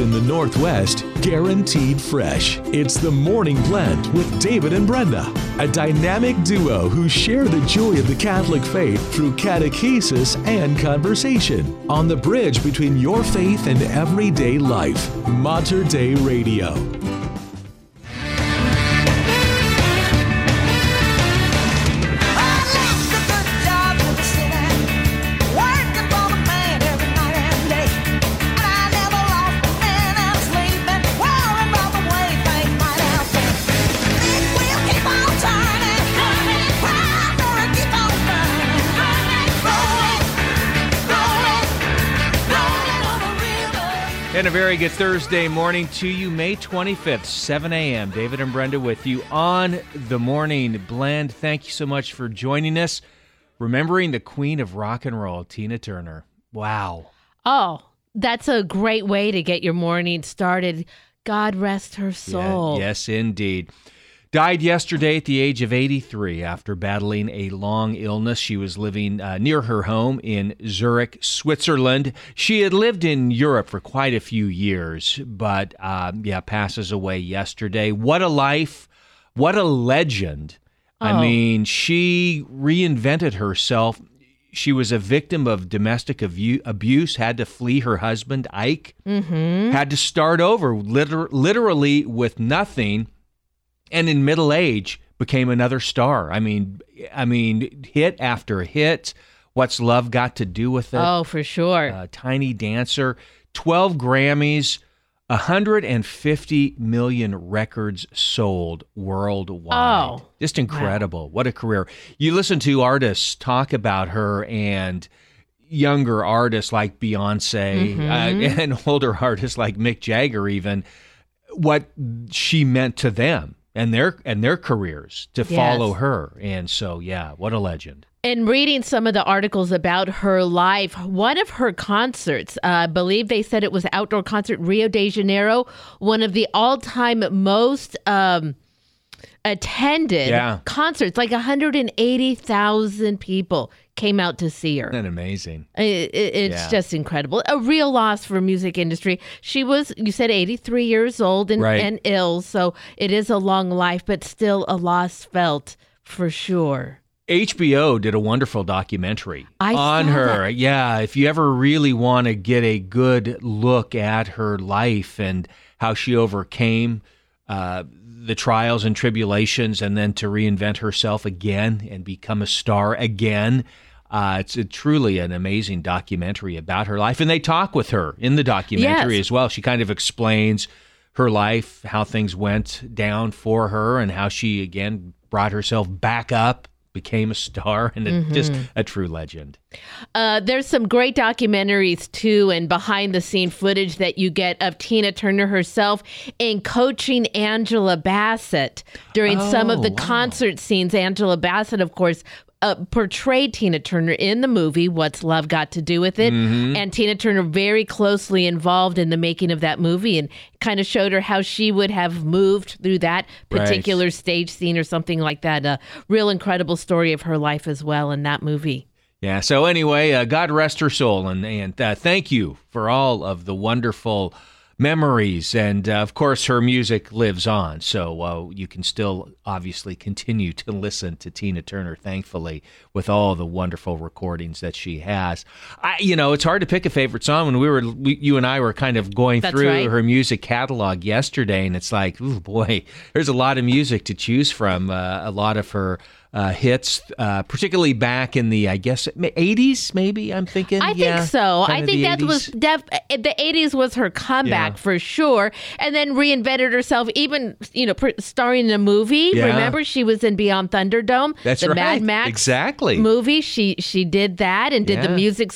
in the Northwest, guaranteed fresh. It's the Morning Blend with David and Brenda, a dynamic duo who share the joy of the Catholic faith through catechesis and conversation on the bridge between your faith and everyday life. Mater Dei Radio. Very good Thursday morning to you, May 25th, 7 a.m. David and Brenda with you on the morning blend. Thank you so much for joining us. Remembering the queen of rock and roll, Tina Turner. Wow. Oh, that's a great way to get your morning started. God rest her soul. Yeah, yes, indeed. Died yesterday at the age of 83 after battling a long illness. She was living uh, near her home in Zurich, Switzerland. She had lived in Europe for quite a few years, but uh, yeah, passes away yesterday. What a life! What a legend! Oh. I mean, she reinvented herself. She was a victim of domestic abuse, had to flee her husband, Ike, Mm-hmm. had to start over liter- literally with nothing and in middle age became another star. I mean, I mean, hit after hit. What's love got to do with it? Oh, for sure. Uh, Tiny Dancer, twelve Grammys, hundred and fifty million records sold worldwide. Oh, just incredible! What a career! You listen to artists talk about her and. Younger artists like Beyonce Mm-hmm. uh, and older artists like Mick Jagger, even what she meant to them and their and their careers to follow her. And so, yeah, what a legend. In reading some of the articles about her life, one of her concerts, uh, I believe they said it was outdoor concert Rio de Janeiro, one of the all-time most um, attended Yeah. concerts. Like 180,000 people came out to see her. Isn't that amazing? I- I- it's Yeah. just incredible. A real loss for music industry. She was, you said, 83 years old and, Right. and ill, so it is a long life, but still a loss felt for sure. HBO did a wonderful documentary I on her. Yeah, if you ever really want to get a good look at her life and how she overcame uh, the trials and tribulations and then to reinvent herself again and become a star again. Uh, it's a, truly an amazing documentary about her life. And they talk with her in the documentary Yes. as well. She kind of explains her life, how things went down for her, and how she again brought herself back up, became a star, and a, just a true legend. Uh, there's some great documentaries too, and behind the scene footage that you get of Tina Turner herself in coaching Angela Bassett during some of Oh, the wow. concert scenes. Angela Bassett, of course. Uh, portrayed Tina Turner in the movie What's Love Got to Do with It Mm-hmm. and Tina Turner very closely involved in the making of that movie and kind of showed her how she would have moved through that Right. particular stage scene or something like that a real incredible story of her life as well in that movie Yeah. So anyway, uh, God rest her soul, and and uh, thank you for all of the wonderful memories, and uh, of course her music lives on. So uh, you can still obviously continue to listen to Tina Turner, thankfully, with all the wonderful recordings that she has. I, you know, it's hard to pick a favorite song when we were we, you and I were kind of going That's through right. her music catalog yesterday, and it's like, oh boy, there's a lot of music to choose from. Uh, a lot of her uh, hits, uh, particularly back in the, I guess, 80s, maybe. I'm thinking. I Yeah, think so. I think that 80s. was def- the 80s was her comeback Yeah. for sure, and then reinvented herself. Even you know, pr- starring in a movie. Yeah. Remember, she was in Beyond Thunderdome, That's the right. Mad Max Exactly. movie. She she did that and did the music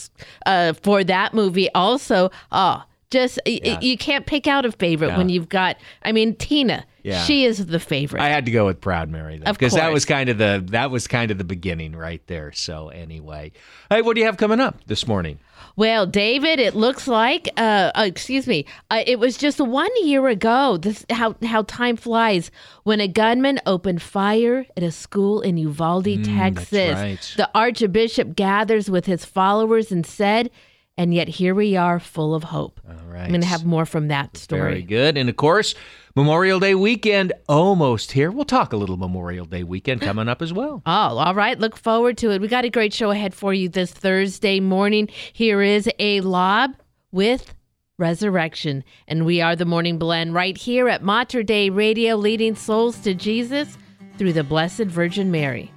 uh, for that movie also. Oh, just Yeah. you can't pick out a favorite Yeah. when you've got. I mean, Tina. Yeah. She is the favorite. I had to go with Proud Mary Of because that was kind of the that was kind of the beginning right there. So anyway, hey, what do you have coming up this morning? Well, David, it looks like, uh, uh, excuse me, uh, it was just one year ago. This how how time flies when a gunman opened fire at a school in Uvalde, Texas. right. The archbishop gathers with his followers and said, and yet here we are full of hope. All right. I'm going to have more from that story. Very good. And of course, Memorial Day weekend almost here. We'll talk a little Memorial Day weekend coming up as well. Oh, all right. Look forward to it. We got a great show ahead for you this Thursday morning. Here is a lob with resurrection. And we are the Morning Blend right here at Mater Dei Radio, leading souls to Jesus through the Blessed Virgin Mary.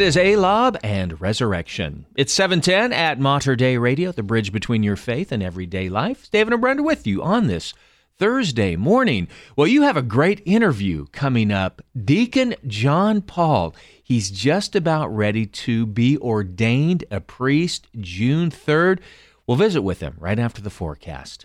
That is A-Lob and Resurrection. It's 710 at Mater Dei Radio, the bridge between your faith and everyday life. It's David and Brenda with you on this Thursday morning. Well, you have a great interview coming up. Deacon John Paul, he's just about ready to be ordained a priest June 3rd. We'll visit with him right after the forecast.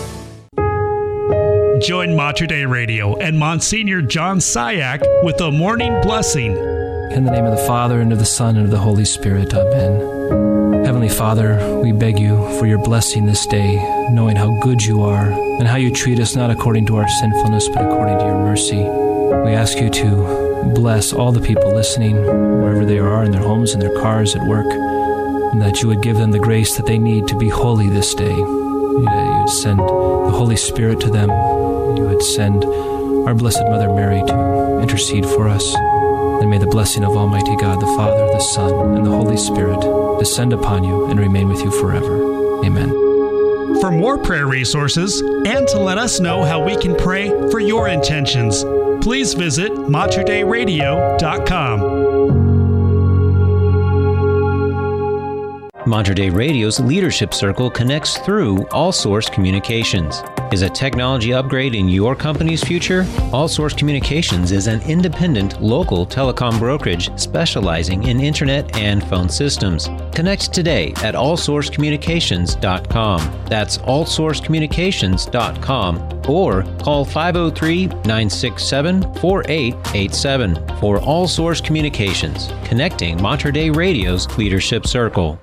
Join Mater Dei Radio and Monsignor John Cihak with a morning blessing. In the name of the Father, and of the Son, and of the Holy Spirit. Amen. Heavenly Father, we beg you for your blessing this day, knowing how good you are and how you treat us not according to our sinfulness, but according to your mercy. We ask you to bless all the people listening, wherever they are, in their homes, in their cars, at work, and that you would give them the grace that they need to be holy this day. You would send the Holy Spirit to them. You would send our Blessed Mother Mary to intercede for us. And may the blessing of Almighty God, the Father, the Son, and the Holy Spirit descend upon you and remain with you forever. Amen. For more prayer resources and to let us know how we can pray for your intentions, please visit materdeiradio.com. Mater Dei Radio's Leadership Circle connects through All Source Communications. Is a technology upgrade in your company's future? All Source Communications is an independent local telecom brokerage specializing in internet and phone systems. Connect today at allsourcecommunications.com. That's allsourcecommunications.com or call 503 967 4887 for All Source Communications, connecting Mater Dei Radio's Leadership Circle.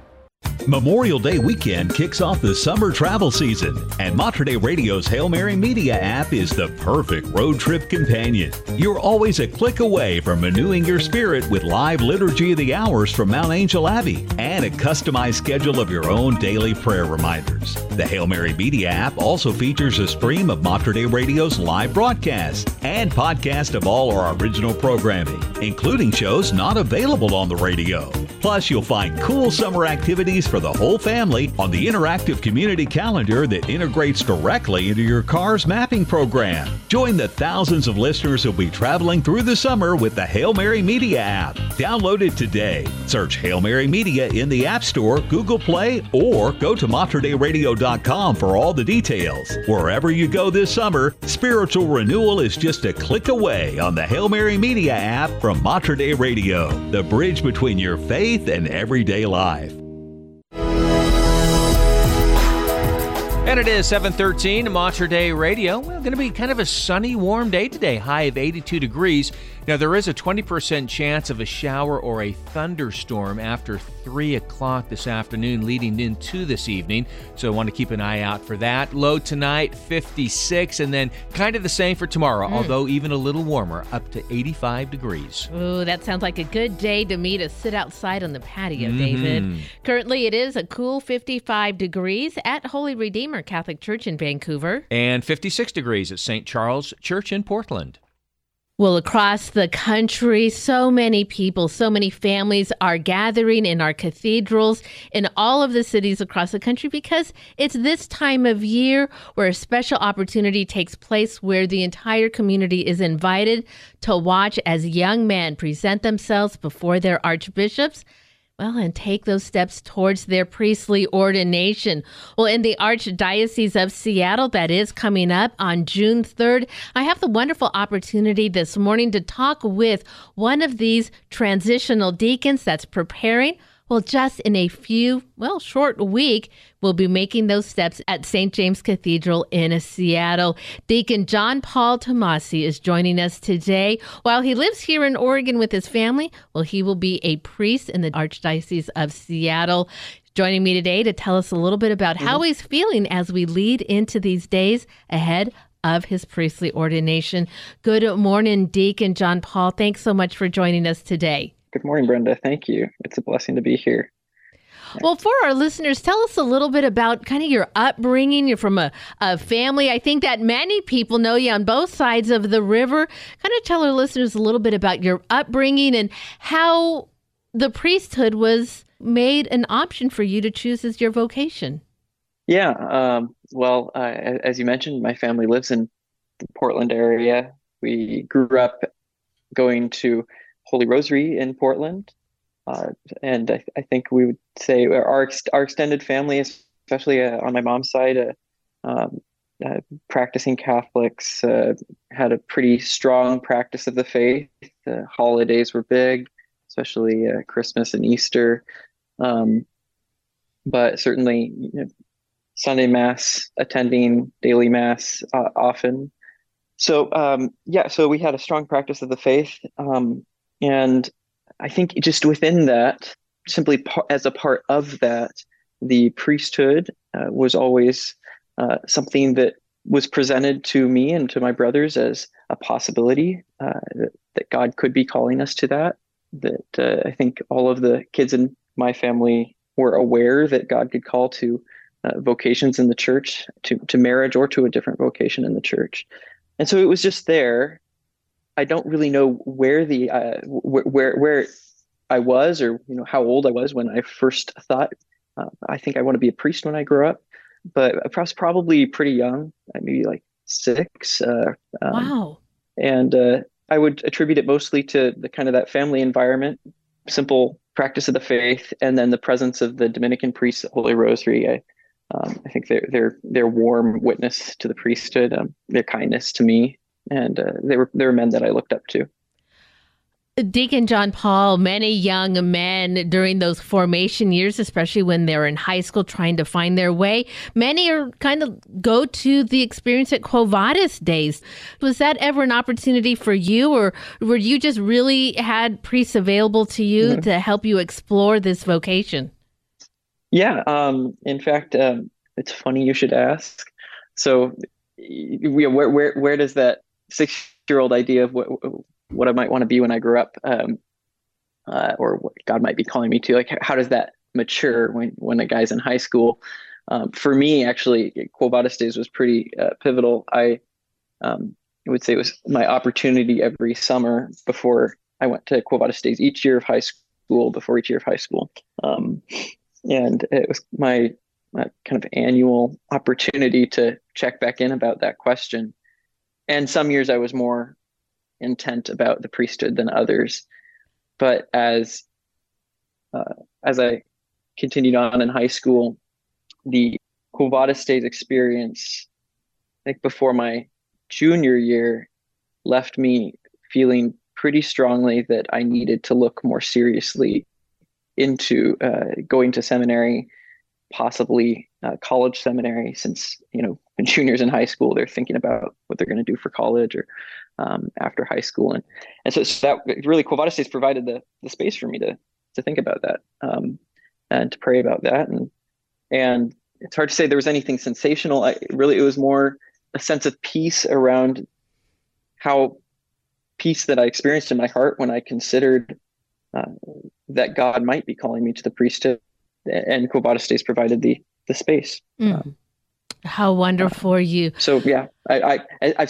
Memorial Day weekend kicks off the summer travel season, and Mater Dei Radio's Hail Mary Media app is the perfect road trip companion. You're always a click away from renewing your spirit with live Liturgy of the Hours from Mount Angel Abbey and a customized schedule of your own daily prayer reminders. The Hail Mary Media app also features a stream of Mater Dei Radio's live broadcasts and podcast of all our original programming, including shows not available on the radio. Plus, you'll find cool summer activities for the whole family on the interactive community calendar that integrates directly into your car's mapping program. Join the thousands of listeners who'll be traveling through the summer with the Hail Mary Media app. Download it today. Search Hail Mary Media in the App Store, Google Play, or go to materdeiradio.com for all the details. Wherever you go this summer, spiritual renewal is just a click away on the Hail Mary Media app from Mater Dei Radio, the bridge between your faith and everyday life. And it is 713 Mater Dei Radio. Well, going to be kind of a sunny, warm day today, high of 82 degrees. Now, there is a 20% chance of a shower or a thunderstorm after 3 o'clock this afternoon, leading into this evening. So, I want to keep an eye out for that. Low tonight, 56, and then kind of the same for tomorrow, hmm. although even a little warmer, up to 85 degrees. Ooh, that sounds like a good day to me to sit outside on the patio, mm-hmm. David. Currently, it is a cool 55 degrees at Holy Redeemer Catholic Church in Vancouver. And 56 degrees at St. Charles Church in Portland. Well, across the country, so many people, so many families are gathering in our cathedrals in all of the cities across the country because it's this time of year where a special opportunity takes place where the entire community is invited to watch as young men present themselves before their archbishops. Well, and take those steps towards their priestly ordination. Well, in the Archdiocese of Seattle, that is coming up on June 3rd, I have the wonderful opportunity this morning to talk with one of these transitional deacons that's preparing. Well, just in a few, well, short week, we'll be making those steps at St. James Cathedral in Seattle. Deacon John Paul Tomasi is joining us today. While he lives here in Oregon with his family, well, he will be a priest in the Archdiocese of Seattle. Joining me today to tell us a little bit about how he's feeling as we lead into these days ahead of his priestly ordination. Good morning, Deacon John Paul. Thanks so much for joining us today. Good morning, Brenda. Thank you. It's a blessing to be here. Well, for our listeners, tell us a little bit about kind of your upbringing. You're from a, a family. I think that many people know you on both sides of the river. Kind of tell our listeners a little bit about your upbringing and how the priesthood was made an option for you to choose as your vocation. Yeah. Um, well, uh, as you mentioned, my family lives in the Portland area. We grew up going to Holy Rosary in Portland. Uh, and I, I think we would say our ex- our extended family, especially uh, on my mom's side, uh, um, uh, practicing Catholics, uh, had a pretty strong practice of the faith. The holidays were big, especially uh, Christmas and Easter. Um, but certainly, you know, Sunday Mass, attending daily Mass often. So um, yeah, so we had a strong practice of the faith, um, and I think just within that, simply par- as a part of that, the priesthood uh, was always uh, something that was presented to me and to my brothers as a possibility uh, that, that God could be calling us to that. That uh, I think all of the kids in my family were aware that God could call to uh, vocations in the church, to to marriage, or to a different vocation in the church. And so it was just there. I don't really know where the uh, wh- where where I was or you know how old I was when I first thought uh, I think I want to be a priest when I grow up, but I was probably pretty young, uh, maybe like six. Uh, um, Wow. and uh, I would attribute it mostly to the kind of that family environment, simple practice of the faith, and then the presence of the Dominican priests at Holy Rosary. I, um, I think their their their warm witness to the priesthood, um, their kindness to me, and uh, they were they were men that I looked up to. Deacon John Paul, many young men during those formation years, especially when they're in high school trying to find their way, many are kind of go to the experience at Quo Vadis days. Was that ever an opportunity for you, or were you just really had priests available to you Mhm. to help you explore this vocation? Yeah, um, in fact, um, it's funny you should ask. So, where where where does that six year old idea of what what I might want to be when I grew up, um, uh, or what God might be calling me to, like how does that mature when when a guy's in high school? Um, for me, actually, Quo Vadis Days was pretty uh, pivotal. I um, would say it was my opportunity every summer before I went to Quo Vadis Days each year of high school, before each year of high school. Um, and it was my, my kind of annual opportunity to check back in about that question. And some years I was more intent about the priesthood than others. But as uh, as I continued on in high school, the Quo Vadis Days experience, I think before my junior year, left me feeling pretty strongly that I needed to look more seriously into uh, going to seminary, possibly uh, college seminary, since you know when juniors in high school they're thinking about what they're going to do for college or um, after high school, and and so, so that really Quo Vadis Days provided the the space for me to to think about that um, and to pray about that, and and it's hard to say there was anything sensational. I really it was more a sense of peace around how peace that I experienced in my heart when I considered uh, that God might be calling me to the priesthood, and Quo Vadis Days provided the the space. Mm. How wonderful are you? So yeah, I, I I-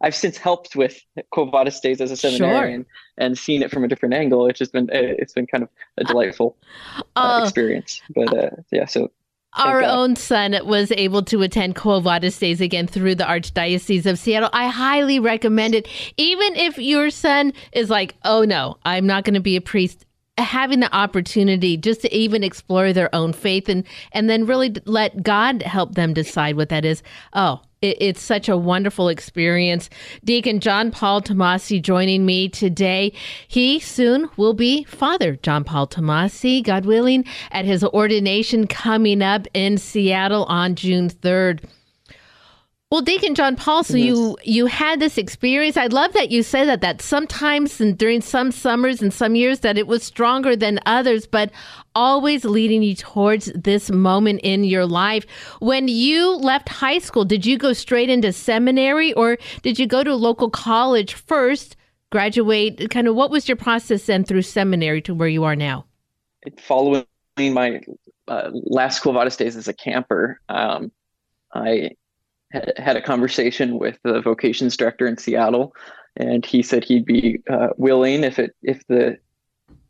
I've since helped with Quo Vadis Days as a seminarian and seen it from a different angle. It's just been it's been kind of a delightful uh, Oh. experience. But uh, yeah, so Our own son was able to attend Quo Vadis Days again through the Archdiocese of Seattle. I highly recommend it. Even if your son is like, oh no, I'm not going to be a priest, having the opportunity just to even explore their own faith and, and then really let God help them decide what that is. Oh, it, it's such a wonderful experience. Deacon John Paul Tomasi joining me today. He soon will be Father John Paul Tomasi, God willing, at his ordination coming up in Seattle on June 3rd. Well, Deacon John Paul, so you you had this experience. I love that you say that that sometimes and during some summers and some years that it was stronger than others, but always leading you towards this moment in your life. When you left high school, did you go straight into seminary or did you go to a local college first, graduate? Kind of what was your process then through seminary to where you are now? following my uh, last Quo Vadis days as a camper, um, I had, a conversation with the vocations director in Seattle, and he said he'd be uh, willing if it if the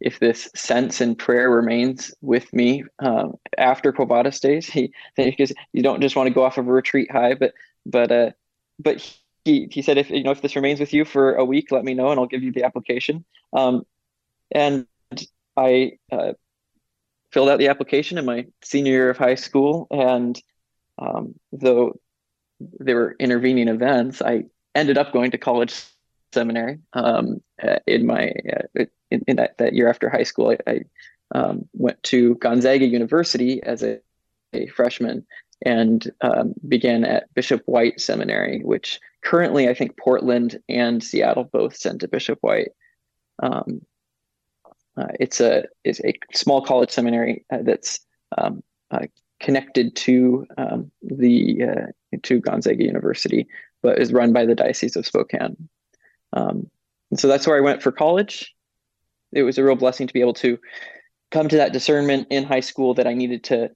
if this sense and prayer remains with me um, after Quo Vadis days. He because you don't just want to go off of a retreat high, but but uh, but he he said if you know if this remains with you for a week, let me know and I'll give you the application. Um, and I uh, filled out the application in my senior year of high school, and um, though there were intervening events, I ended up going to college seminary um, in my uh, in, in that, that year after high school. I, I um, went to Gonzaga University as a, a freshman and um, began at Bishop White Seminary, which currently I think Portland and Seattle both send to Bishop White. Um, uh, it's a is a small college seminary uh, that's um, uh, connected to um, the uh, to Gonzaga University, but is run by the Diocese of Spokane. Um, and so that's where I went for college. It was a real blessing to be able to come to that discernment in high school that I needed to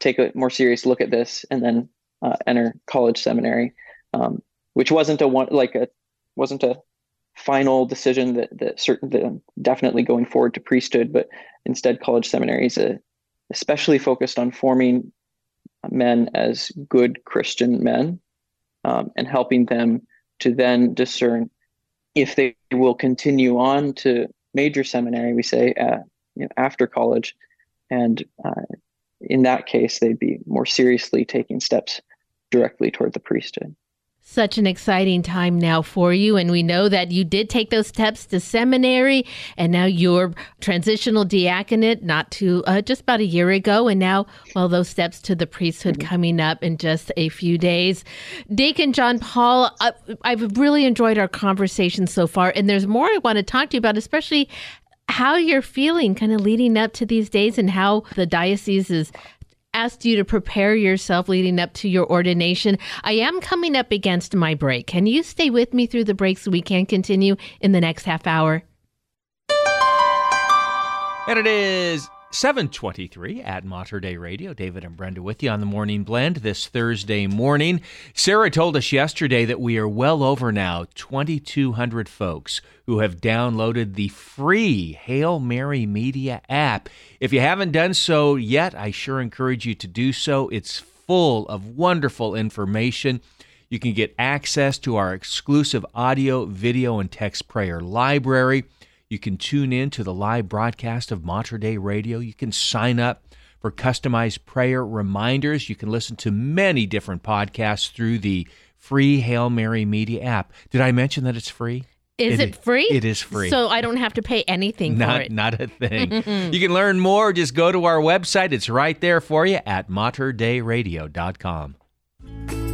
take a more serious look at this and then uh, enter college seminary, um, which wasn't a one like a wasn't a final decision that that certain that definitely going forward to priesthood, but instead college seminary is a, especially focused on forming men as good Christian men um, and helping them to then discern if they will continue on to major seminary, we say, uh, you know, after college, and uh, in that case, they'd be more seriously taking steps directly toward the priesthood. Such an exciting time now for you. And we know that you did take those steps to seminary and now you're transitional diaconate not to uh, just about a year ago. And now, well, those steps to the priesthood Mm-hmm. coming up in just a few days. Deacon John Paul, uh, I've really enjoyed our conversation so far. And there's more I want to talk to you about, especially how you're feeling kind of leading up to these days and how the diocese is asked you to prepare yourself leading up to your ordination. I am coming up against my break. Can you stay with me through the break so we can continue in the next half hour? And it is 723 at Mater Dei Radio. David and Brenda with you on the Morning Blend this Thursday morning. Sarah told us yesterday that we are well over now 2,200 folks who have downloaded the free Hail Mary Media app. If you haven't done so yet, I sure encourage you to do so. It's full of wonderful information. You can get access to our exclusive audio, video, and text prayer library. You can tune in to the live broadcast of Mater Dei Radio. You can sign up for customized prayer reminders. You can listen to many different podcasts through the free Hail Mary Media app. Did I mention that it's free? Is it, free? It is free. So I don't have to pay anything for not, it. not a thing. you can learn more. Just go to our website. It's right there for you at materdeiradio.com.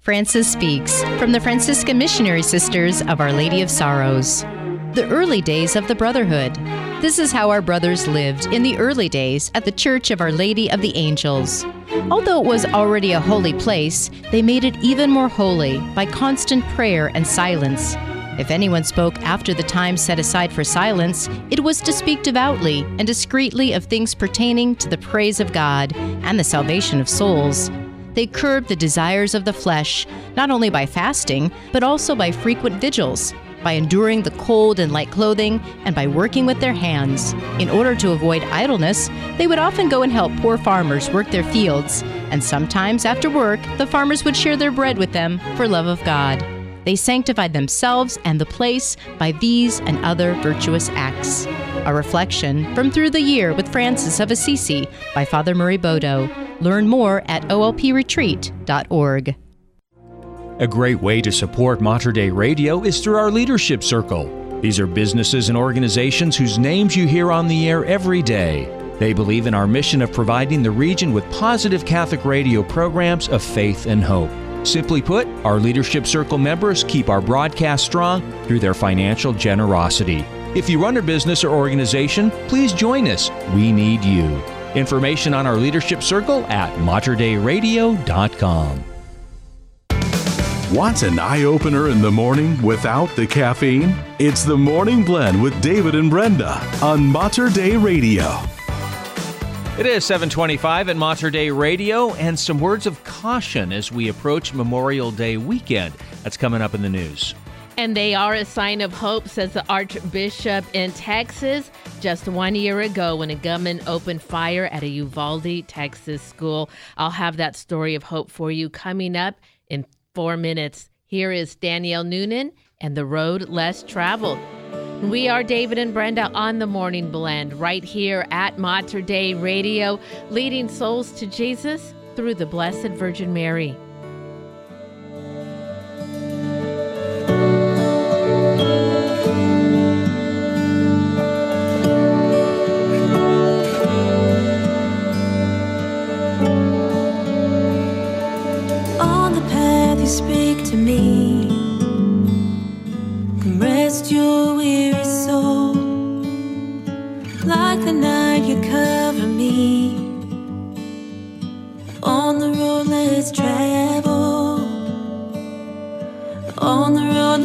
Francis Speaks from the Franciscan Missionary Sisters of Our Lady of Sorrows. The early days of the Brotherhood. This is how our brothers lived in the early days at the Church of Our Lady of the Angels. Although it was already a holy place, they made it even more holy by constant prayer and silence. If anyone spoke after the time set aside for silence, it was to speak devoutly and discreetly of things pertaining to the praise of God and the salvation of souls. They curbed the desires of the flesh, not only by fasting, but also by frequent vigils, by enduring the cold and light clothing, and by working with their hands. In order to avoid idleness, they would often go and help poor farmers work their fields, and sometimes after work, the farmers would share their bread with them for love of God. They sanctified themselves and the place by these and other virtuous acts. A reflection from Through the Year with Francis of Assisi by Father Murray Bodo. Learn more at olpretreat.org. A great way to support Mater Dei Radio is through our Leadership Circle. These are businesses and organizations whose names you hear on the air every day. They believe in our mission of providing the region with positive Catholic radio programs of faith and hope. Simply put, our Leadership Circle members keep our broadcast strong through their financial generosity. If you run a business or organization, please join us. We need you. Information on our Leadership Circle at materdeiradio.com. Want an eye opener in the morning without the caffeine? It's the Morning Blend with David and Brenda on Mater Dei Radio. It is 725 at Mater Dei Radio, and some words of caution as we approach Memorial Day weekend. That's coming up in the news. And they are a sign of hope, says the Archbishop in Texas. Just one year ago, when a gunman opened fire at a Uvalde, Texas school. I'll have that story of hope for you coming up in four minutes. Here is Danielle Noonan and The Road Less Traveled. We are David and Brenda on the Morning Blend right here at Mater Dei Radio, leading souls to Jesus through the Blessed Virgin Mary. On the path you rest your weary soul. Like the night you cover me. On the road let's travel. On the road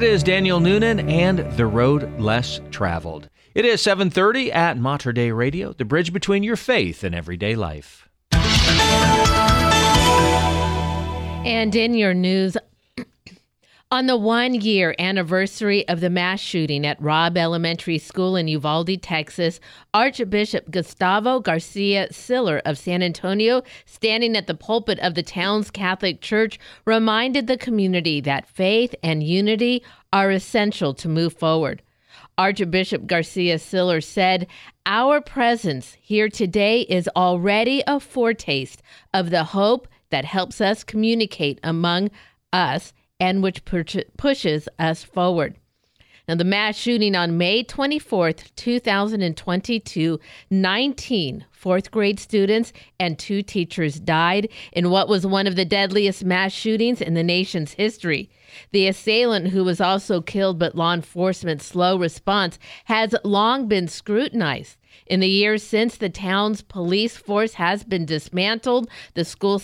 That is Daniel Noonan and The Road Less Traveled. It is 7:30 at Mater Dei Radio, the bridge between your faith and everyday life. And in your news, on the one year anniversary of the mass shooting at Robb Elementary School in Uvalde, Texas, Archbishop Gustavo Garcia Siller of San Antonio, standing at the pulpit of the town's Catholic Church, reminded the community that faith and unity are essential to move forward. Archbishop Garcia Siller said, Our presence here today is already a foretaste of the hope that helps us communicate among us and which push- pushes us forward. Now, the mass shooting on May 24th, 2022, 19 fourth grade students and two teachers died in what was one of the deadliest mass shootings in the nation's history. The assailant, who was also killed but law enforcement's slow response, has long been scrutinized. In the years since, the town's police force has been dismantled. The school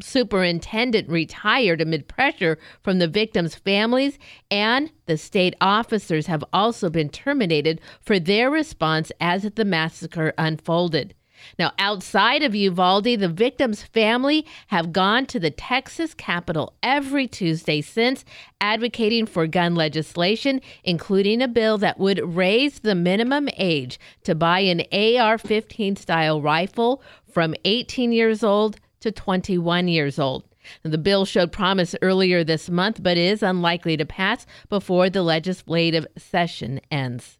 superintendent retired amid pressure from the victims' families, and the state officers have also been terminated for their response as the massacre unfolded. Now, outside of Uvalde, the victims' family have gone to the Texas Capitol every Tuesday since, advocating for gun legislation, including a bill that would raise the minimum age to buy an AR 15 style rifle from 18 years old to 21 years old. The bill showed promise earlier this month, but is unlikely to pass before the legislative session ends.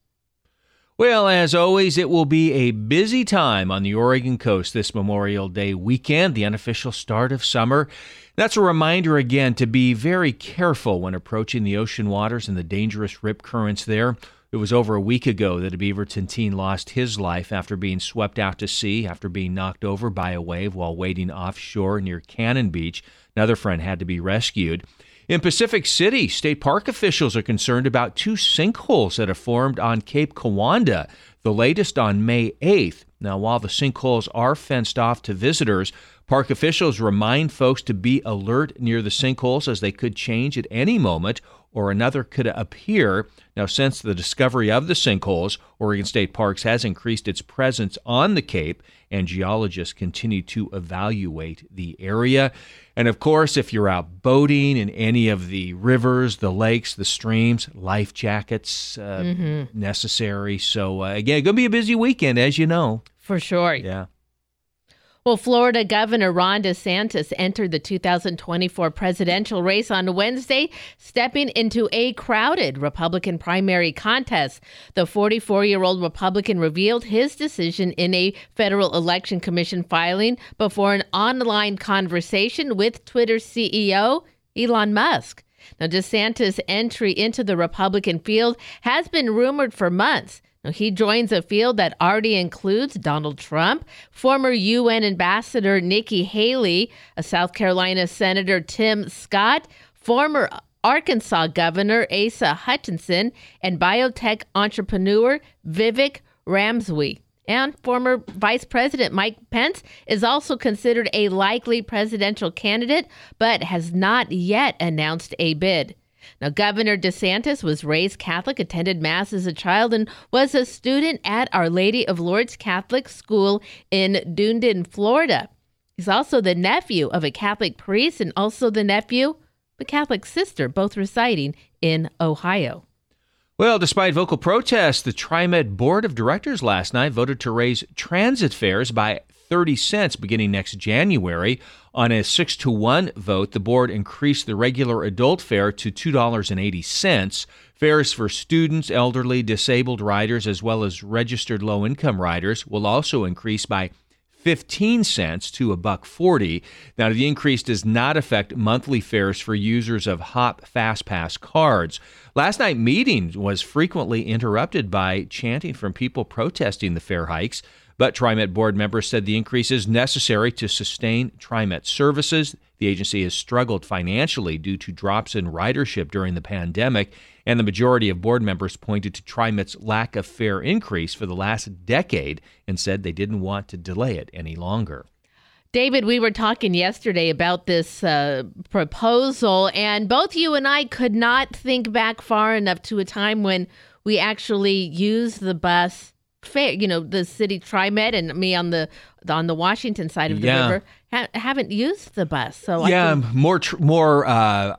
Well, as always, it will be a busy time on the Oregon coast this Memorial Day weekend, the unofficial start of summer. That's a reminder again to be very careful when approaching the ocean waters and the dangerous rip currents there. It was over a week ago that a Beaverton teen lost his life after being swept out to sea after being knocked over by a wave while wading offshore near Cannon Beach. Another friend had to be rescued. In Pacific City, state park officials are concerned about two sinkholes that have formed on Cape Kiwanda, the latest on May 8th. Now, while the sinkholes are fenced off to visitors, park officials remind folks to be alert near the sinkholes as they could change at any moment or another could appear. Now, since the discovery of the sinkholes, Oregon State Parks has increased its presence on the Cape, and geologists continue to evaluate the area. And of course, if you're out boating in any of the rivers, the lakes, the streams, life jackets uh, Mhm. necessary. So, uh, again, going to be a busy weekend, as you know. For sure. Yeah. Well, Florida Governor Ron DeSantis entered the 2024 presidential race on Wednesday, stepping into a crowded Republican primary contest. The 44 year old Republican revealed his decision in a Federal Election Commission filing before an online conversation with Twitter CEO Elon Musk. Now, DeSantis' entry into the Republican field has been rumored for months. He joins a field that already includes Donald Trump, former UN Ambassador Nikki Haley, a South Carolina Senator Tim Scott, former Arkansas Governor Asa Hutchinson, and biotech entrepreneur Vivek Ramsey. And former Vice President Mike Pence is also considered a likely presidential candidate, but has not yet announced a bid. Now, Governor DeSantis was raised Catholic, attended Mass as a child, and was a student at Our Lady of Lourdes Catholic School in Dunedin, Florida. He's also the nephew of a Catholic priest and also the nephew of a Catholic sister, both residing in Ohio. Well, despite vocal protests, the TriMet Board of Directors last night voted to raise transit fares by 30 cents beginning next January. On a 6 to 1 vote, the board increased the regular adult fare to $2.80. Fares for students, elderly, disabled riders, as well as registered low income riders will also increase by 15 cents to a buck 40. Now the increase does not affect monthly fares for users of Hop Fast Pass cards. Last night meeting was frequently interrupted by chanting from people protesting the fare hikes, but TriMet board members said the increase is necessary to sustain TriMet services. The agency has struggled financially due to drops in ridership during the pandemic, and the majority of board members pointed to TriMet's lack of fare increase for the last decade and said they didn't want to delay it any longer. David, we were talking yesterday about this uh, proposal, and both you and I could not think back far enough to a time when we actually used the bus fare. You know, the city TriMet and me on the on the Washington side of the Yeah. river ha- haven't used the bus. So I yeah, can- more tr- more uh,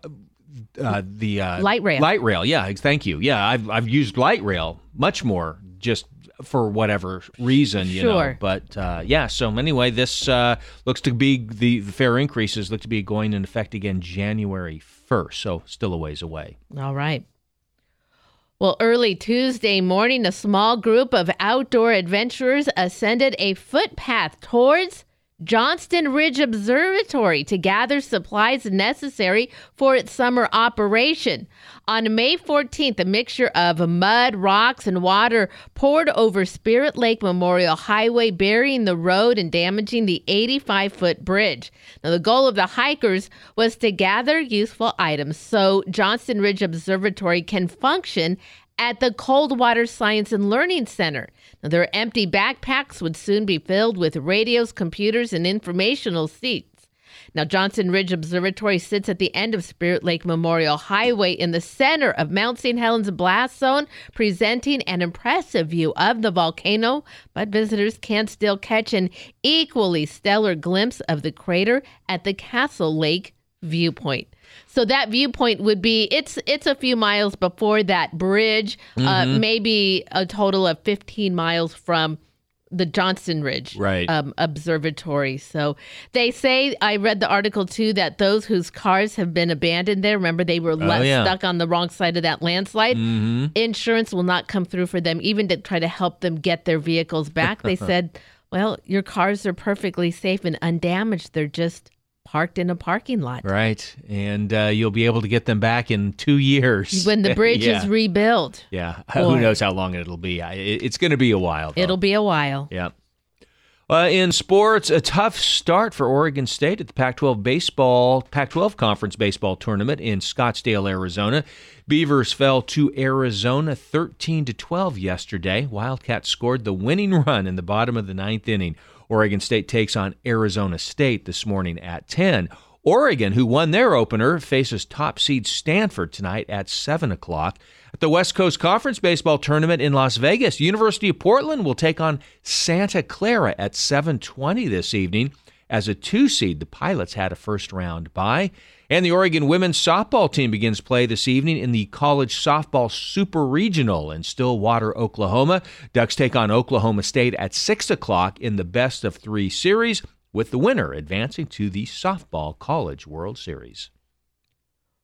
uh, the uh, Light rail. Light rail, yeah. Thank you. Yeah, I've I've used light rail much more, just for whatever reason, you know. But uh, yeah. So anyway, this uh, looks to be the, the fare increases look to be going in effect again January first. So still a ways away. All right. Well, early Tuesday morning, a small group of outdoor adventurers ascended a footpath towards Johnston Ridge Observatory to gather supplies necessary for its summer operation. On May 14th, a mixture of mud, rocks, and water poured over Spirit Lake Memorial Highway, burying the road and damaging the 85 foot bridge. Now, the goal of the hikers was to gather useful items so Johnston Ridge Observatory can function at the Coldwater Science and Learning Center. Their empty backpacks would soon be filled with radios, computers, and informational seats. Now, Johnston Ridge Observatory sits at the end of Spirit Lake Memorial Highway in the center of Mount St. Helens blast zone, presenting an impressive view of the volcano. But visitors can still catch an equally stellar glimpse of the crater at the Castle Lake viewpoint. So that viewpoint would be it's it's a few miles before that bridge, uh, Mhm. maybe a total of 15 miles from the Johnston Ridge Right. um, Observatory. So they say I read the article too that those whose cars have been abandoned there, remember they were left Oh, yeah. stuck on the wrong side of that landslide. Mhm. Insurance will not come through for them, even to try to help them get their vehicles back. They said, "Well, your cars are perfectly safe and undamaged. They're just parked in a parking lot." Right, and uh, you'll be able to get them back in two years When the bridge Yeah. is rebuilt, Yeah, Boy. who knows how long it'll be? It's going to be a while. Though. it'll be a while. Yeah. Uh, in sports, a tough start for Oregon State at the Pac-12 baseball Pac-12 conference baseball tournament in Scottsdale, Arizona. Beavers fell to Arizona 13 to 12 yesterday. Wildcats scored the winning run in the bottom of the ninth inning. Oregon State takes on Arizona State this morning at 10. Oregon, who won their opener, faces top seed Stanford tonight at 7 o'clock. At the West Coast Conference Baseball Tournament in Las Vegas, University of Portland will take on Santa Clara at 7:20 this evening. As a two seed, the Pilots had a first round bye. And the Oregon women's softball team begins play this evening in the College Softball Super Regional in Stillwater, Oklahoma. Ducks take on Oklahoma State at 6 o'clock in the best of three series, with the winner advancing to the Softball College World Series.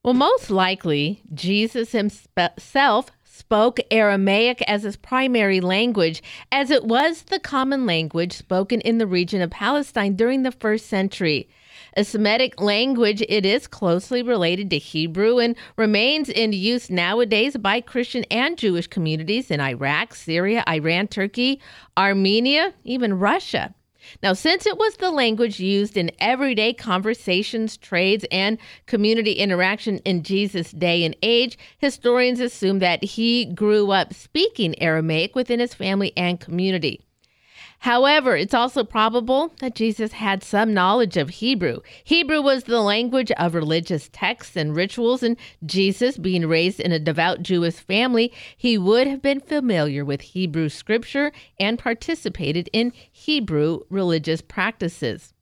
Well, most likely, Jesus himself spoke Aramaic as his primary language, as it was the common language spoken in the region of Palestine during the first century. A Semitic language, it is closely related to Hebrew and remains in use nowadays by Christian and Jewish communities in Iraq, Syria, Iran, Turkey, Armenia, even Russia. Now, since it was the language used in everyday conversations, trades, and community interaction in Jesus' day and age, historians assume that he grew up speaking Aramaic within his family and community. However, it's also probable that Jesus had some knowledge of Hebrew. Hebrew was the language of religious texts and rituals, and Jesus, being raised in a devout Jewish family, he would have been familiar with Hebrew scripture and participated in Hebrew religious practices.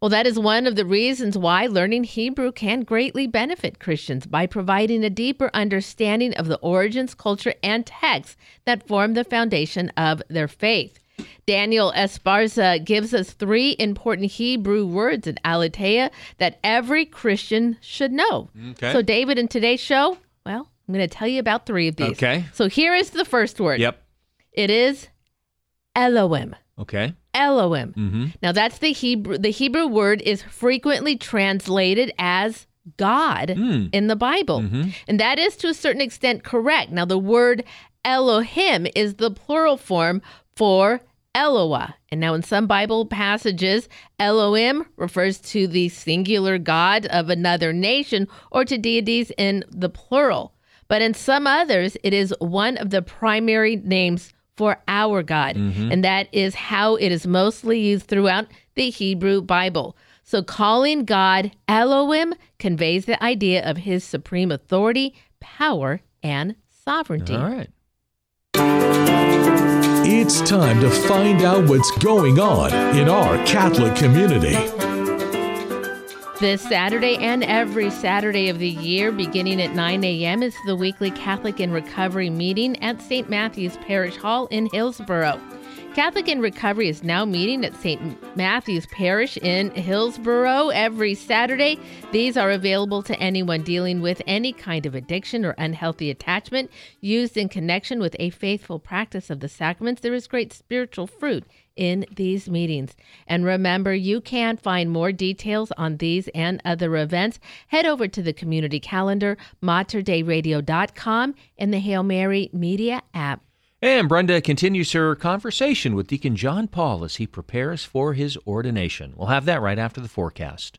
Well, that is one of the reasons why learning Hebrew can greatly benefit Christians by providing a deeper understanding of the origins, culture, and texts that form the foundation of their faith. Daniel Esparza gives us three important Hebrew words in Aleteia that every Christian should know. Okay. So, David, in today's show, well, I'm going to tell you about three of these. Okay. So, here is the first word. Yep. It is Elohim. Okay. Elohim. Mm-hmm. Now that's the Hebrew the Hebrew word is frequently translated as God Hmm. in the Bible. Mm-hmm. And that is to a certain extent correct. Now the word Elohim is the plural form for Eloah. And now in some Bible passages, Elohim refers to the singular God of another nation or to deities in the plural. But in some others, it is one of the primary names for our God. Mhm. And that is how it is mostly used throughout the Hebrew Bible. So calling God Elohim conveys the idea of his supreme authority, power, and sovereignty. All right. It's time to find out what's going on in our Catholic community. This Saturday and every Saturday of the year, beginning at 9 a.m., is the weekly Catholic in Recovery meeting at St. Matthew's Parish Hall in Hillsboro. Catholic in Recovery is now meeting at St. Matthew's Parish in Hillsboro every Saturday. These are available to anyone dealing with any kind of addiction or unhealthy attachment used in connection with a faithful practice of the sacraments. There is great spiritual fruit in these meetings. And remember, you can find more details on these and other events. Head over to the community calendar, materdeiradio.com, and the Hail Mary Media app. And Brenda continues her conversation with Deacon John Paul as he prepares for his ordination. We'll have that right after the forecast.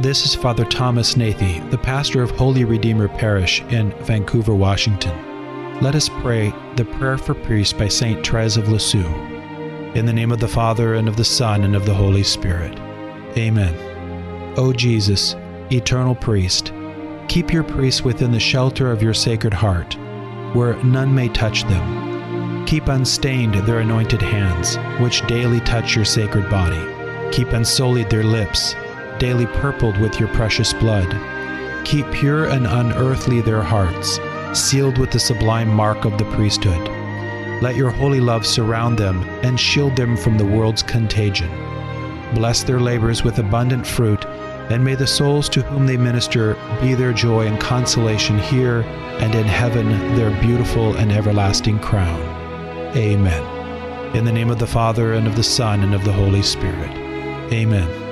This is Father Thomas Nathy, the pastor of Holy Redeemer Parish in Vancouver, Washington. Let us pray the prayer for priests by St. Therese of Lisieux. In the name of the Father, and of the Son, and of the Holy Spirit. Amen. O Jesus, eternal priest, keep your priests within the shelter of your sacred heart, where none may touch them. Keep unstained their anointed hands, which daily touch your sacred body. Keep unsullied their lips, daily purpled with your precious blood. Keep pure and unearthly their hearts, sealed with the sublime mark of the priesthood. Let your holy love surround them and shield them from the world's contagion. Bless their labors with abundant fruit, and may the souls to whom they minister be their joy and consolation here and in heaven their beautiful and everlasting crown. Amen. In the name of the Father, and of the Son, and of the Holy Spirit. Amen.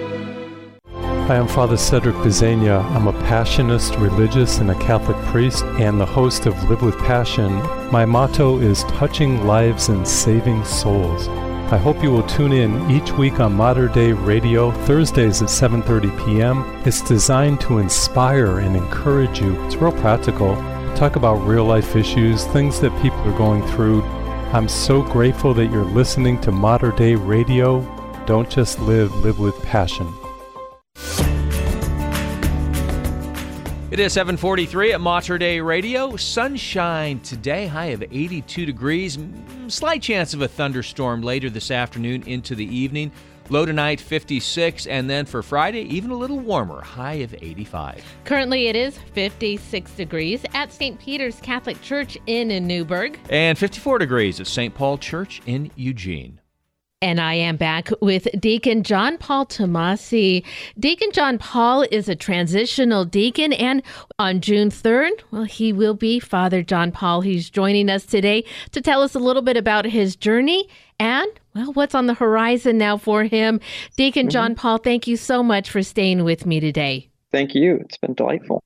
Hi, I'm Father Cedric Pisegna. I'm a Passionist, religious, and a Catholic priest, and the host of Live with Passion. My motto is touching lives and saving souls. I hope you will tune in each week on Mater Dei Radio, Thursdays at 7:30 p.m. It's designed to inspire and encourage you. It's real practical. Talk about real life issues, things that people are going through. I'm so grateful that you're listening to Mater Dei Radio. Don't just live, live with passion. It is 743 at Mater Dei Radio. Sunshine today, high of 82 degrees. Mm, Slight chance of a thunderstorm later this afternoon into the evening. Low tonight, 56. And then for Friday, even a little warmer, high of 85. Currently, it is 56 degrees at St. Peter's Catholic Church in Newberg. And 54 degrees at St. Paul Church in Eugene. And I am back with Deacon John Paul Tomasi. Deacon John Paul is a transitional deacon, and on June 3rd, well, he will be Father John Paul. He's joining us today to tell us a little bit about his journey and, well, what's on the horizon now for him. Deacon mm-hmm. John Paul, thank you so much for staying with me today. Thank you. It's been delightful.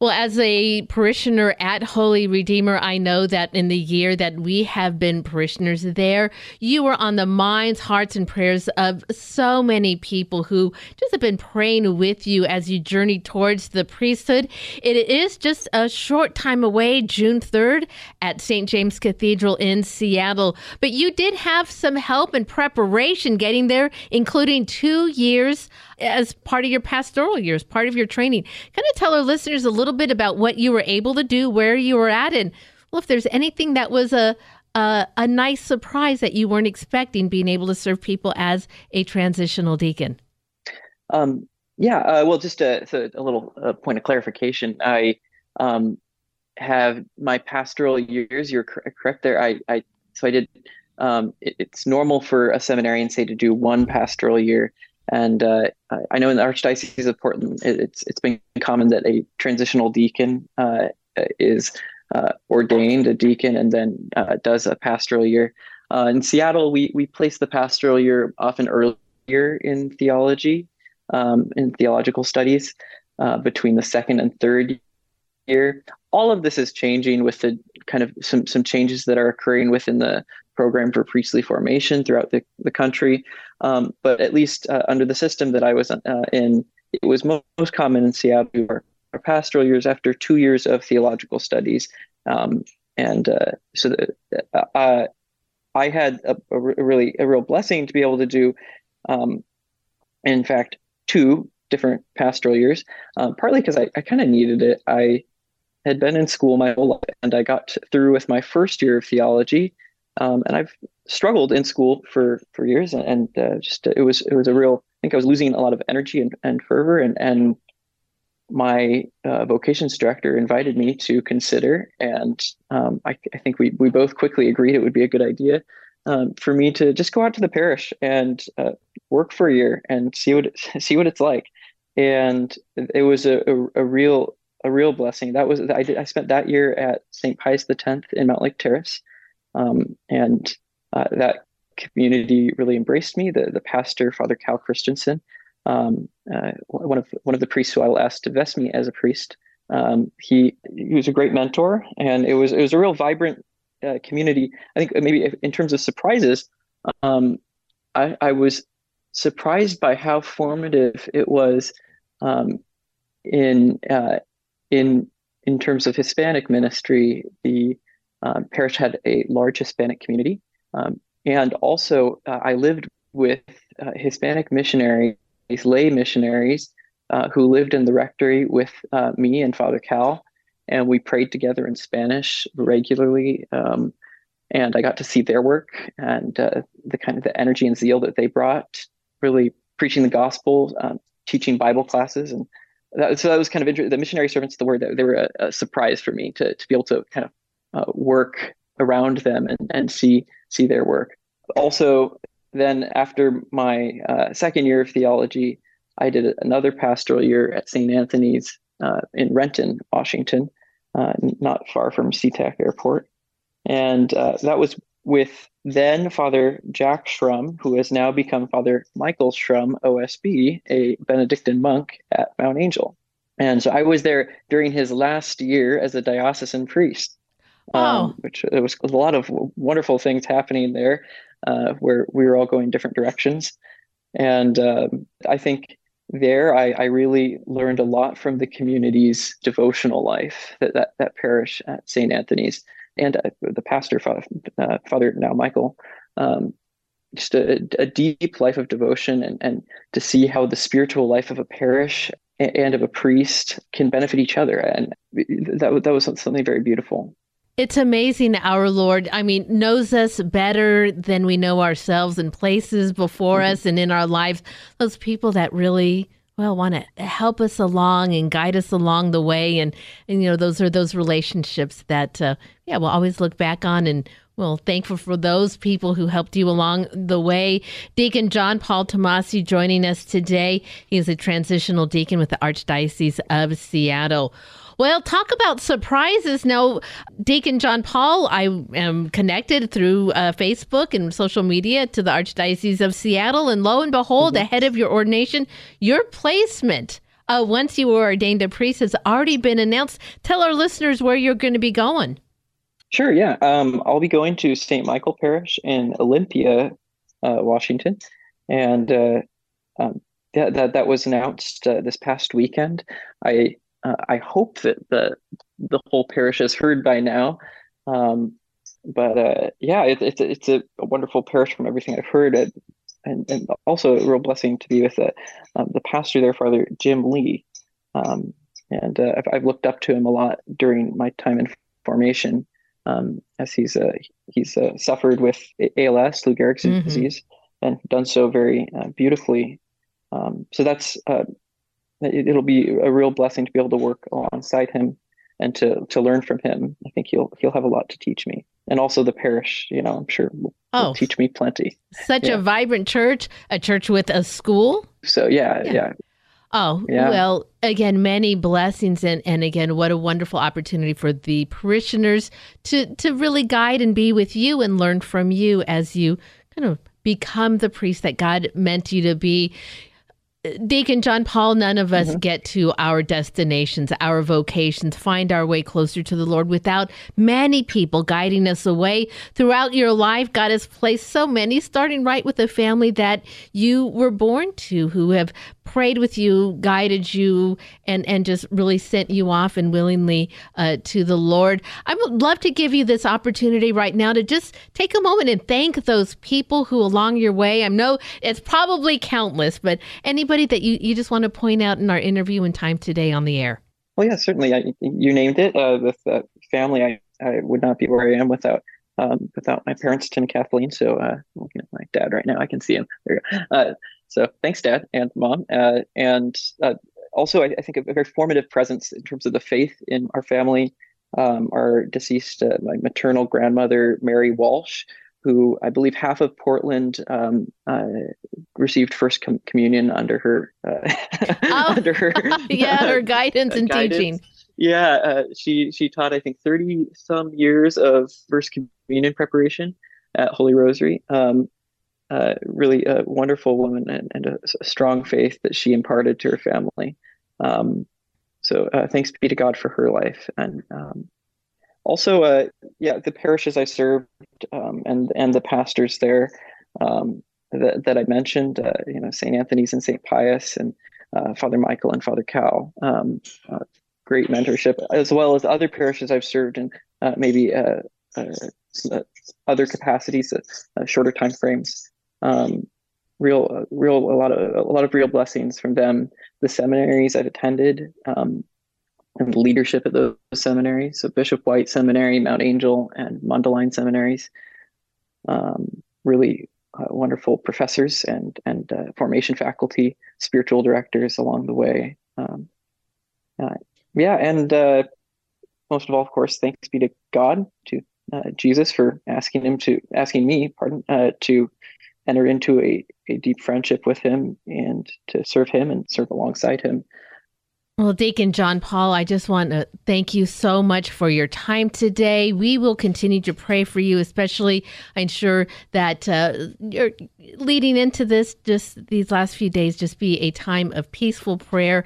Well, as a parishioner at Holy Redeemer, I know that in the year that we have been parishioners there, you were on the minds, hearts, and prayers of so many people who just have been praying with you as you journey towards the priesthood. It is just a short time away, June 3rd, at St. James Cathedral in Seattle. But you did have some help and preparation getting there, including two years as part of your pastoral years, part of your training. Kind of tell our listeners a little bit about what you were able to do, where you were at, and well, if there's anything that was a a, a nice surprise that you weren't expecting, being able to serve people as a transitional deacon. Um, yeah, uh, well, just a, a little uh, point of clarification. I um, have my pastoral years. You're cor- correct there. I, I so I did. Um, it- it's normal for a seminarian, say, to do one pastoral year, and uh, I- know in the Archdiocese of Portland, it, it's it's been common that a transitional deacon uh, is uh, ordained a deacon and then uh, does a pastoral year. Uh, in Seattle, we we place the pastoral year often earlier in theology, um, in theological studies, uh, between the second and third year. All of this is changing with the kind of some some changes that are occurring within the program for priestly formation throughout the, the country. Um, but at least uh, under the system that I was uh, in, it was mo- most common in Seattle. Our, pastoral years after two years of theological studies, um, and uh, so the, uh, I had a, a really a real blessing to be able to do, um, in fact, two different pastoral years. Um, partly because I, I kind of needed it. I had been in school my whole life, and I got through with my first year of theology, um, and I've struggled in school for for years, and, uh, just it was it was a real. I think I was losing a lot of energy and, and fervor, and and my uh, vocations director invited me to consider, and um, I, I think we we both quickly agreed it would be a good idea um, for me to just go out to the parish and uh, work for a year and see what see what it's like. And it was a, a, a real a real blessing. That was I did I spent that year at St. Pius X in Mountlake Terrace, um, and uh, that community really embraced me. The the pastor, Father Cal Christensen, um, uh, one of one of the priests who I will to vest me as a priest. Um, he he was a great mentor, and it was it was a real vibrant uh, community. I think maybe if- in terms of surprises, um, I, I was surprised by how formative it was um, in uh, in in terms of Hispanic ministry. The um, parish had a large Hispanic community, um, and also uh, I lived with uh, Hispanic missionaries, lay missionaries, uh, who lived in the rectory with uh, me and Father Cal, and we prayed together in Spanish regularly. Um, and I got to see their work and uh, the kind of the energy and zeal that they brought, really preaching the gospel, um, teaching Bible classes, and that, so that was kind of interesting. The missionary servants, the word they were a, a surprise for me to to be able to kind of uh, work around them and, and see see their work. Also, then after my uh, second year of theology, I did another pastoral year at St. Anthony's uh, in Renton, Washington, uh, not far from SeaTac Airport, and uh, that was with then Father Jack Schrum, who has now become Father Michael Schrum, OSB, a Benedictine monk at Mount Angel. And so I was there during his last year as a diocesan priest um, which there was a lot of wonderful things happening there, uh, where we were all going different directions. And um, I think there I, I really learned a lot from the community's devotional life that that, that parish at St. Anthony's and uh, the pastor, Father, uh, Father now Michael. Um, just a, a deep life of devotion and, and to see how the spiritual life of a parish and of a priest can benefit each other. And that, that was something very beautiful. It's amazing our Lord, I mean, knows us better than we know ourselves and places before us and in our lives. Those people that really, well, want to help us along and guide us along the way. And, and you know, those are those relationships that, uh, yeah, we'll always look back on and well, thankful for those people who helped you along the way. Deacon John Paul Tomasi joining us today. He is a transitional deacon with the Archdiocese of Seattle. Well, talk about surprises. Now, Deacon John Paul, I am connected through uh, Facebook and social media to the Archdiocese of Seattle. And lo and behold, ahead of your ordination, your placement, uh, once you were ordained a priest, has already been announced. Tell our listeners where you're going to be going. Sure, yeah. Um, I'll be going to St. Michael Parish in Olympia, uh, Washington, and uh, um, that, that that was announced uh, this past weekend. I uh, I hope that the the whole parish has heard by now, um, but uh, yeah, it, it's it's a, wonderful parish from everything I've heard, and and, and also a real blessing to be with uh, um, the pastor there, Father Jim Lee, um, and uh, I've, I've looked up to him a lot during my time in formation um, as he's uh, he's uh, suffered with ALS, Lou Gehrig's Mhm. disease, and done so very uh, beautifully. Um, so that's uh, it, it'll be a real blessing to be able to work alongside him and to to learn from him. I think he'll he'll have a lot to teach me, and also the parish. You know, I'm sure will, will Oh. teach me plenty. Such Yeah. a vibrant church, a church with a school. So yeah, Yeah. yeah, Oh, Yeah. well, again, many blessings and, and again, what a wonderful opportunity for the parishioners to, to really guide and be with you and learn from you as you kind of become the priest that God meant you to be. Deacon John Paul, none of us get to our destinations, our vocations, find our way closer to the Lord without many people guiding us away. Throughout your life, God has placed so many, starting right with the family that you were born to, who have prayed with you, guided you, and, and just really sent you off and willingly uh, to the Lord. I would love to give you this opportunity right now to just take a moment and thank those people who along your way, I know it's probably countless, but anybody that you, you just want to point out in our interview and time today on the air. Well, yeah, certainly. I, you named it. Uh, uh, family, I, I would not be where I am without um, without my parents, Tim and Kathleen. So, uh, looking at my dad right now. I can see him. There you go. Uh, so, thanks, Dad and Mom. Uh, and uh, also, I, I think a very formative presence in terms of the faith in our family. Um, our deceased, uh, my maternal grandmother, Mary Walsh, who I believe half of Portland um, uh, received First com- Communion under her. Uh, under her yeah, her guidance and guidance. teaching. Yeah, uh, she she taught I think thirty some years of First Communion preparation at Holy Rosary. Um, uh, really a wonderful woman and, and a, a strong faith that she imparted to her family. Um, so uh, thanks be to God for her life and um, also uh, yeah the parishes I served um, and and the pastors there um, that that I mentioned uh, you know St Anthony's and St Pius and uh, Father Michael and Father Cal. Um, uh, great mentorship, as well as other parishes I've served in, uh, maybe uh, other capacities, shorter time frames. Um, real, real, a lot of a lot of real blessings from them. The seminaries I've attended, um, and the leadership at those seminaries. So Bishop White Seminary, Mount Angel, and Mundelein seminaries. Um, really uh, wonderful professors and and uh, formation faculty, spiritual directors along the way. Um, uh, yeah, and uh, most of all, of course, thanks be to God, to uh, Jesus for asking him to asking me, pardon, uh, to enter into a, a deep friendship with him and to serve him and serve alongside him. Well, Deacon John Paul, I just want to thank you so much for your time today. We will continue to pray for you, especially I'm sure that uh, you're leading into this, just these last few days, just be a time of peaceful prayer.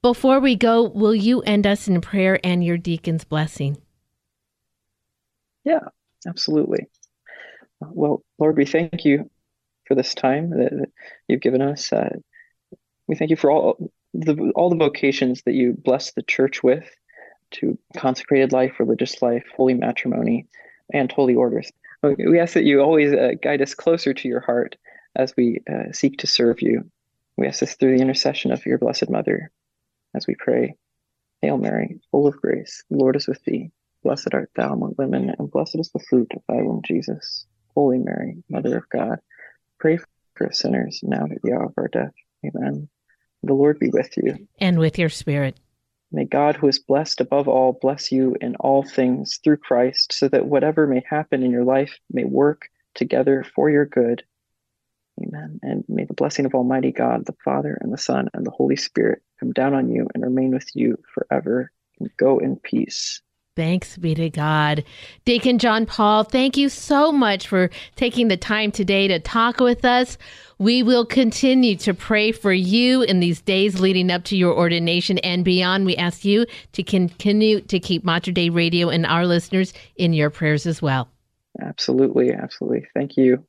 Before we go, will you end us in prayer and your deacon's blessing? Yeah, absolutely. Well, Lord, we thank you for this time that, you've given us. Uh, we thank you for all the all the vocations that you bless the church with, to consecrated life, religious life, holy matrimony, and holy orders. We ask that you always uh, guide us closer to your heart as we uh, seek to serve you. We ask this through the intercession of your Blessed Mother, as we pray. Hail Mary, full of grace, the Lord is with thee. Blessed art thou among women, and blessed is the fruit of thy womb, Jesus. Holy Mary, Mother of God, pray for us sinners now and at the hour of our death. Amen. The Lord be with you. And with your spirit. May God, who is blessed above all, bless you in all things through Christ, so that whatever may happen in your life may work together for your good. Amen. And may the blessing of Almighty God, the Father, and the Son, and the Holy Spirit come down on you and remain with you forever. And go in peace. Thanks be to God. Deacon John Paul, thank you so much for taking the time today to talk with us. We will continue to pray for you in these days leading up to your ordination and beyond. We ask you to continue to keep Mater Dei Radio and our listeners in your prayers as well. Absolutely. Absolutely. Thank you.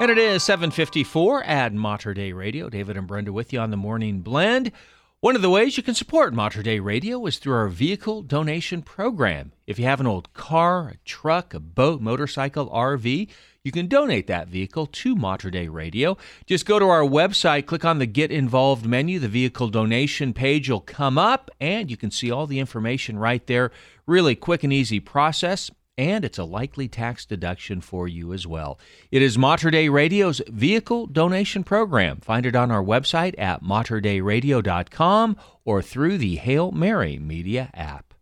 And it is 754 at Mater Dei Radio. David and Brenda with you on the morning blend. One of the ways you can support Mater Dei Radio is through our vehicle donation program. If you have an old car, a truck, a boat, motorcycle, RV, you can donate that vehicle to Mater Dei Radio. Just go to our website, click on the Get Involved menu. The vehicle donation page will come up, and you can see all the information right there. Really quick and easy process and it's a likely tax deduction for you as well. It is Mater Dei Radio's vehicle donation program. Find it on our website at materdeiradio.com or through the Hail Mary Media app.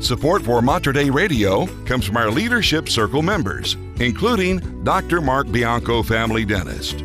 Support for Mater Dei Radio comes from our Leadership Circle members, including Dr. Mark Bianco, family dentist,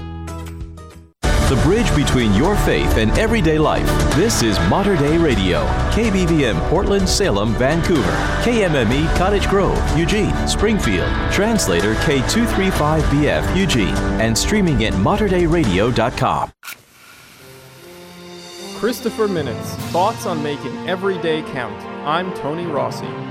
The bridge between your faith and everyday life. This is Mater Dei Radio. KBVM Portland, Salem, Vancouver. KMME Cottage Grove, Eugene, Springfield. Translator K235BF Eugene. And streaming at materdeiradio.com. Christopher Minutes Thoughts on Making Every Day Count. I'm Tony Rossi.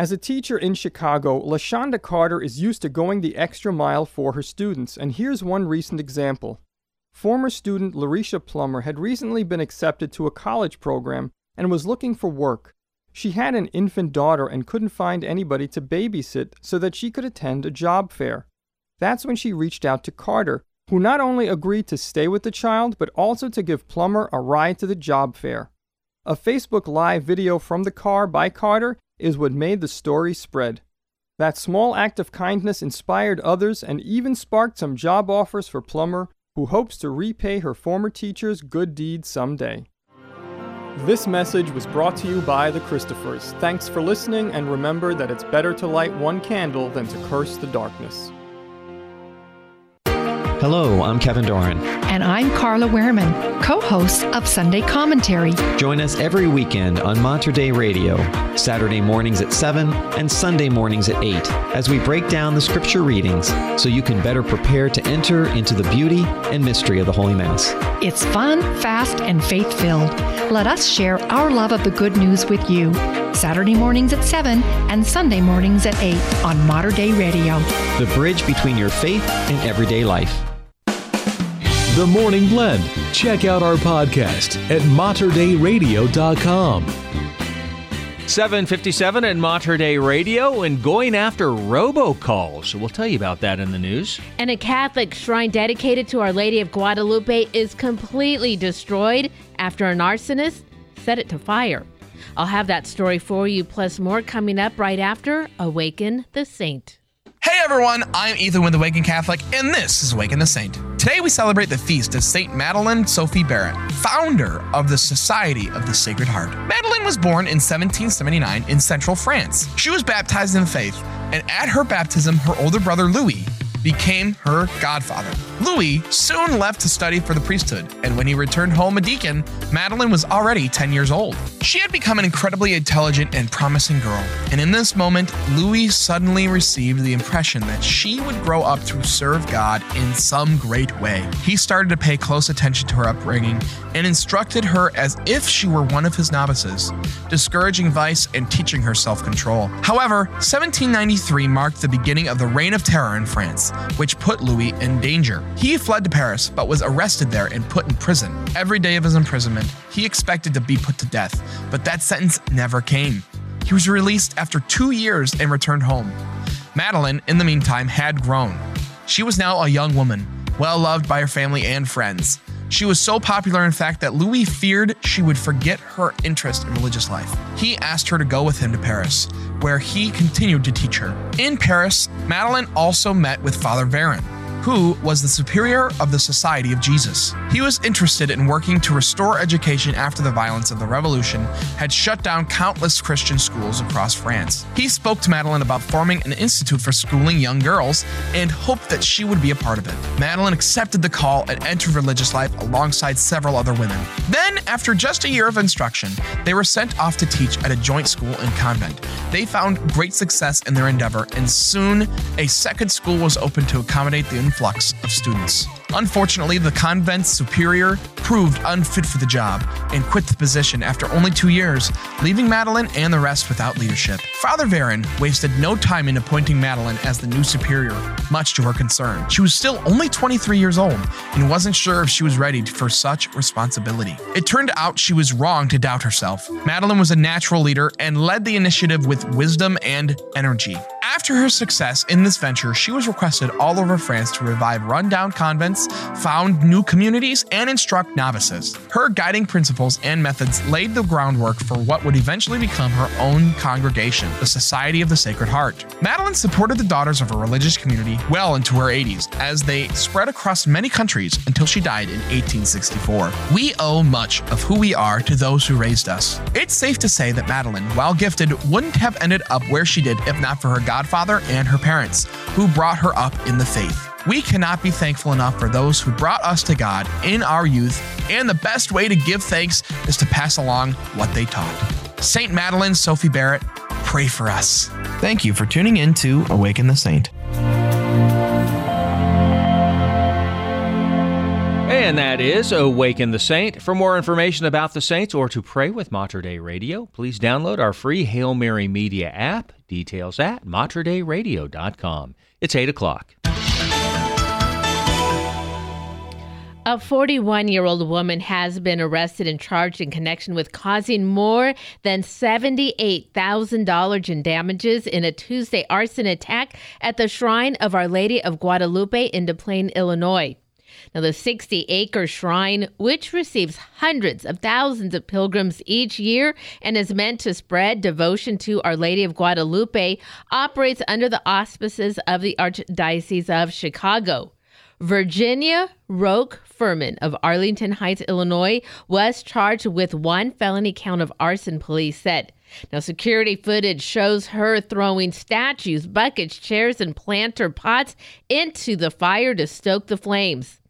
As a teacher in Chicago, LaShonda Carter is used to going the extra mile for her students, and here's one recent example. Former student Larisha Plummer had recently been accepted to a college program and was looking for work. She had an infant daughter and couldn't find anybody to babysit so that she could attend a job fair. That's when she reached out to Carter, who not only agreed to stay with the child, but also to give Plummer a ride to the job fair. A Facebook Live video from the car by Carter is what made the story spread. That small act of kindness inspired others and even sparked some job offers for Plummer, who hopes to repay her former teacher's good deeds someday. This message was brought to you by the Christophers. Thanks for listening, and remember that it's better to light one candle than to curse the darkness. Hello, I'm Kevin Doran. And I'm Carla Wehrman, co host of Sunday Commentary. Join us every weekend on Mater Dei Radio, Saturday mornings at 7 and Sunday mornings at 8, as we break down the scripture readings so you can better prepare to enter into the beauty and mystery of the Holy Mass. It's fun, fast, and faith filled. Let us share our love of the good news with you. Saturday mornings at 7 and Sunday mornings at 8 on Mater Dei Radio. The bridge between your faith and everyday life. The Morning Blend. Check out our podcast at materdeiradio.com. 757 at Mater Dei Radio and going after robocalls. We'll tell you about that in the news. And a Catholic shrine dedicated to Our Lady of Guadalupe is completely destroyed after an arsonist set it to fire. I'll have that story for you, plus more coming up right after Awaken the Saint. Hey everyone, I'm Ethan with Awaken Catholic, and this is Awaken the Saint. Today we celebrate the feast of Saint Madeleine Sophie Barat, founder of the Society of the Sacred Heart. Madeleine was born in 1779 in central France. She was baptized in faith, and at her baptism, her older brother Louis became her godfather. Louis soon left to study for the priesthood, and when he returned home a deacon, Madeleine was already 10 years old. She had become an incredibly intelligent and promising girl, and in this moment, Louis suddenly received the impression that she would grow up to serve God in some great way. He started to pay close attention to her upbringing and instructed her as if she were one of his novices, discouraging vice and teaching her self control. However, 1793 marked the beginning of the Reign of Terror in Which put Louis in danger. He fled to Paris but was arrested there and put in prison. Every day of his imprisonment, he expected to be put to death, but that sentence never came. He was released after two years and returned home. Madeline, in the meantime, had grown. She was now a young woman, well loved by her family and friends. She was so popular, in fact, that Louis feared she would forget her interest in religious life. He asked her to go with him to Paris, where he continued to teach her. In Paris, Madeline also met with Father Varin, who was the superior of the Society of Jesus. He was interested in working to restore education after the violence of the revolution had shut down countless Christian schools across France. He spoke to Madeline about forming an institute for schooling young girls and hoped that she would be a part of it. Madeline accepted the call and entered religious life alongside several other women. Then, after just a year of instruction, they were sent off to teach at a joint school and convent. They found great success in their endeavor, and soon a second school was opened to accommodate the influx of students. Unfortunately, the convent's superior proved unfit for the job and quit the position after only two years, leaving Madeline and the rest without leadership. Father Varin wasted no time in appointing Madeline as the new superior, much to her concern. She was still only 23 years old and wasn't sure if she was ready for such responsibility. It turned out she was wrong to doubt herself. Madeline was a natural leader and led the initiative with wisdom and energy. After her success in this venture, she was requested all over France to revive rundown convents, found new communities, and instruct novices. Her guiding principles and methods laid the groundwork for what would eventually become her own congregation, the Society of the Sacred Heart. Madeline supported the daughters of her religious community well into her 80s as they spread across many countries until she died in 1864. We owe much of who we are to those who raised us. It's safe to say that Madeline, while gifted, wouldn't have ended up where she did if not for her godfather and her parents, who brought her up in the faith. We cannot be thankful enough for those who brought us to God in our youth, and the best way to give thanks is to pass along what they taught. Saint Madeline Sophie Barat, pray for us. Thank you for tuning in to Awaken the Saint. And that is Awaken the Saint. For more information about the Saints or to pray with Mater Dei Radio, please download our free Hail Mary Media app. Details at materdeiradio.com. It's 8 o'clock. A 41 year old woman has been arrested and charged in connection with causing more than $78,000 in damages in a Tuesday arson attack at the Shrine of Our Lady of Guadalupe in Des Plaines, Illinois. Now, the 60 acre shrine, which receives hundreds of thousands of pilgrims each year and is meant to spread devotion to Our Lady of Guadalupe, operates under the auspices of the Archdiocese of Chicago. Virginia Roque Furman of Arlington Heights, Illinois, was charged with one felony count of arson, police said. Now, security footage shows her throwing statues, buckets, chairs, and planter pots into the fire to stoke the flames.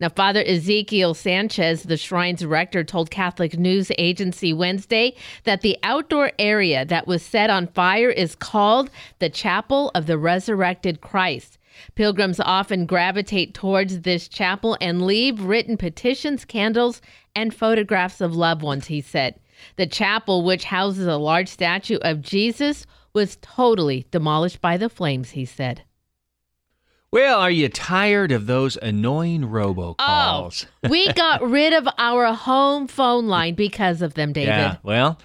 Now, Father Esequiel Sanchez, the shrine's rector, told Catholic News Agency Wednesday that the outdoor area that was set on fire is called the Chapel of the Resurrected Christ. Pilgrims often gravitate towards this chapel and leave written petitions, candles, and photographs of loved ones, he said. The chapel, which houses a large statue of Jesus, was totally demolished by the flames, he said. Well, are you tired of those annoying oh, robocalls? we got rid of our home phone line because of them, David. Yeah, well,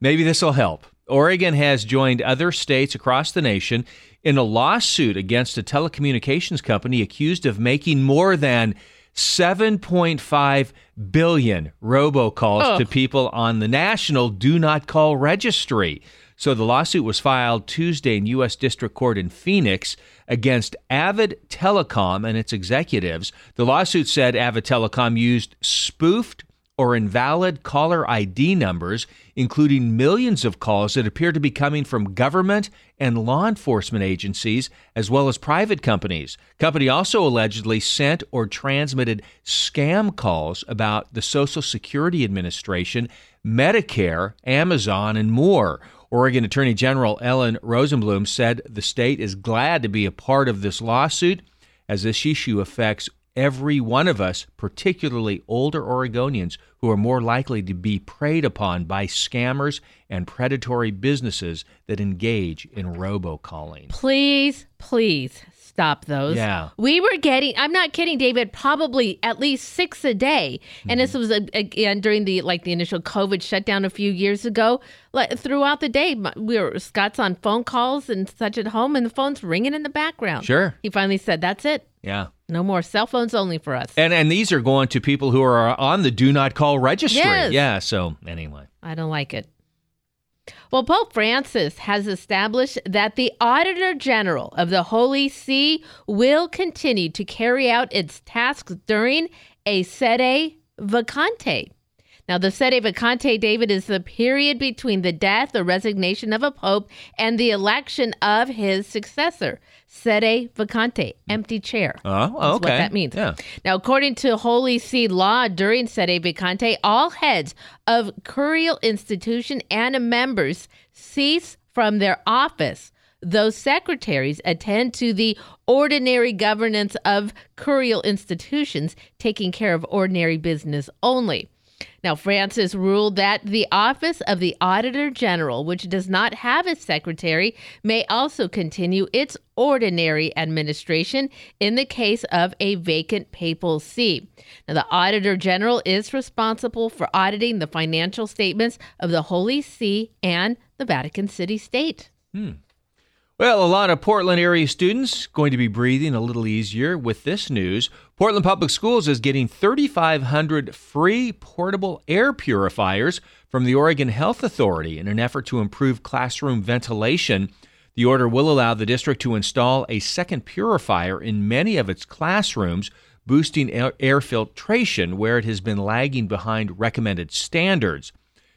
maybe this will help. Oregon has joined other states across the nation in a lawsuit against a telecommunications company accused of making more than 7.5 billion robocalls Ugh. to people on the national do not call registry. So the lawsuit was filed Tuesday in U.S. District Court in Phoenix against Avid Telecom and its executives. The lawsuit said Avid Telecom used spoofed or invalid caller ID numbers, including millions of calls that appear to be coming from government and law enforcement agencies, as well as private companies. Company also allegedly sent or transmitted scam calls about the Social Security Administration, Medicare, Amazon, and more. Oregon Attorney General Ellen Rosenblum said the state is glad to be a part of this lawsuit as this issue affects every one of us, particularly older Oregonians who are more likely to be preyed upon by scammers and predatory businesses that engage in robocalling. Please, please stop those. Yeah. We were getting, I'm not kidding, David, probably at least six a day. And this was uh, again during the like the initial COVID shutdown a few years ago. Like throughout the day, we were Scott's on phone calls and such at home, and the phone's ringing in the background. Sure. He finally said, "That's it. Yeah. No more cell phones only for us." And and these are going to people who are on the do not call registry. Yes. Yeah, so anyway. I don't like it. Well, Pope Francis has established that the Auditor General of the Holy See will continue to carry out its tasks during a sede vacante. Now, the sede vacante, David, is the period between the death or resignation of a pope and the election of his successor. Sede vacante, empty chair. Oh, That's what okay. that means. Yeah. Now, according to Holy See law, during Sede Vacante, all heads of curial institution and members cease from their office. Those secretaries attend to the ordinary governance of curial institutions, taking care of ordinary business only. Now, Francis ruled that the office of the Auditor General, which does not have a secretary, may also continue its ordinary administration in the case of a vacant papal see. Now, the Auditor General is responsible for auditing the financial statements of the Holy See and the Vatican City State. Hmm. Well, a lot of Portland area students going to be breathing a little easier with this news. Portland Public Schools is getting 3,500 free portable air purifiers from the Oregon Health Authority in an effort to improve classroom ventilation. The order will allow the district to install a second purifier in many of its classrooms, boosting air, filtration where it has been lagging behind recommended standards.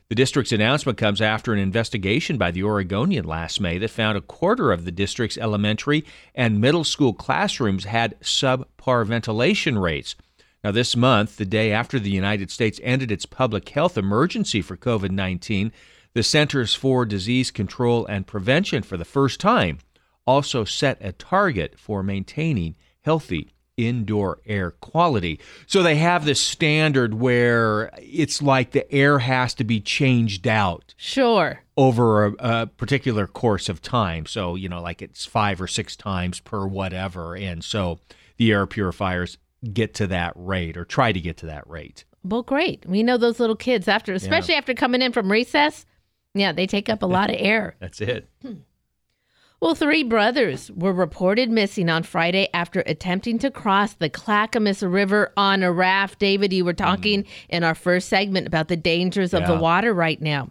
The district's announcement comes after an investigation by the Oregonian last May that found a quarter of the district's elementary and middle school classrooms had subpar ventilation rates. Now, this month, the day after the United States ended its public health emergency for COVID 19, the Centers for Disease Control and Prevention, for the first time, also set a target for maintaining healthy indoor air quality. So they have this standard where it's like the air has to be changed out Sure. over a, a particular course of time. So, you know, like it's five or six times per whatever. And so the air purifiers get to that rate or try to get to that rate. Well, great. We know those little kids after, especially after coming in from recess. Yeah, they take up a lot of air. That's it. Hmm. Well, three brothers were reported missing on Friday after attempting to cross the Clackamas River on a raft. David, you were talking mm-hmm. in our first segment about the dangers of the water right now.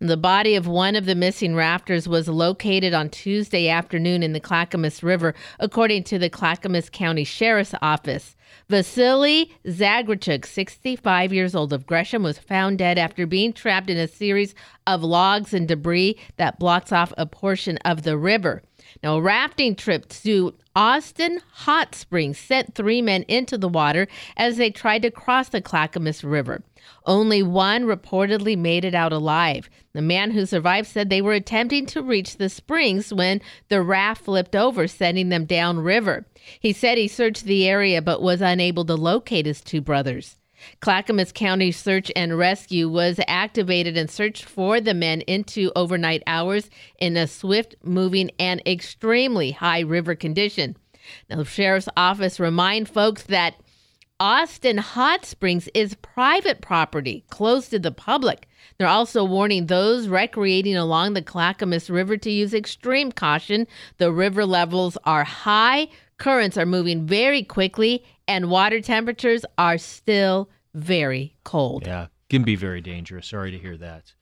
The body of one of the missing rafters was located on Tuesday afternoon in the Clackamas River, according to the Clackamas County Sheriff's Office. Vasily Zagrachuk, 65 years old of Gresham, was found dead after being trapped in a series of logs and debris that blocks off a portion of the river. Now, a rafting trip to Austin Hot Springs sent three men into the water as they tried to cross the Clackamas River. Only one reportedly made it out alive. The man who survived said they were attempting to reach the springs when the raft flipped over, sending them downriver. He said he searched the area but was unable to locate his two brothers. Clackamas County Search and Rescue was activated and searched for the men into overnight hours in a swift moving and extremely high river condition. Now, the sheriff's office remind folks that Austin Hot Springs is private property closed to the public. They're also warning those recreating along the Clackamas River to use extreme caution. The river levels are high, currents are moving very quickly, and water temperatures are still very cold. Yeah, can be very dangerous. Sorry to hear that.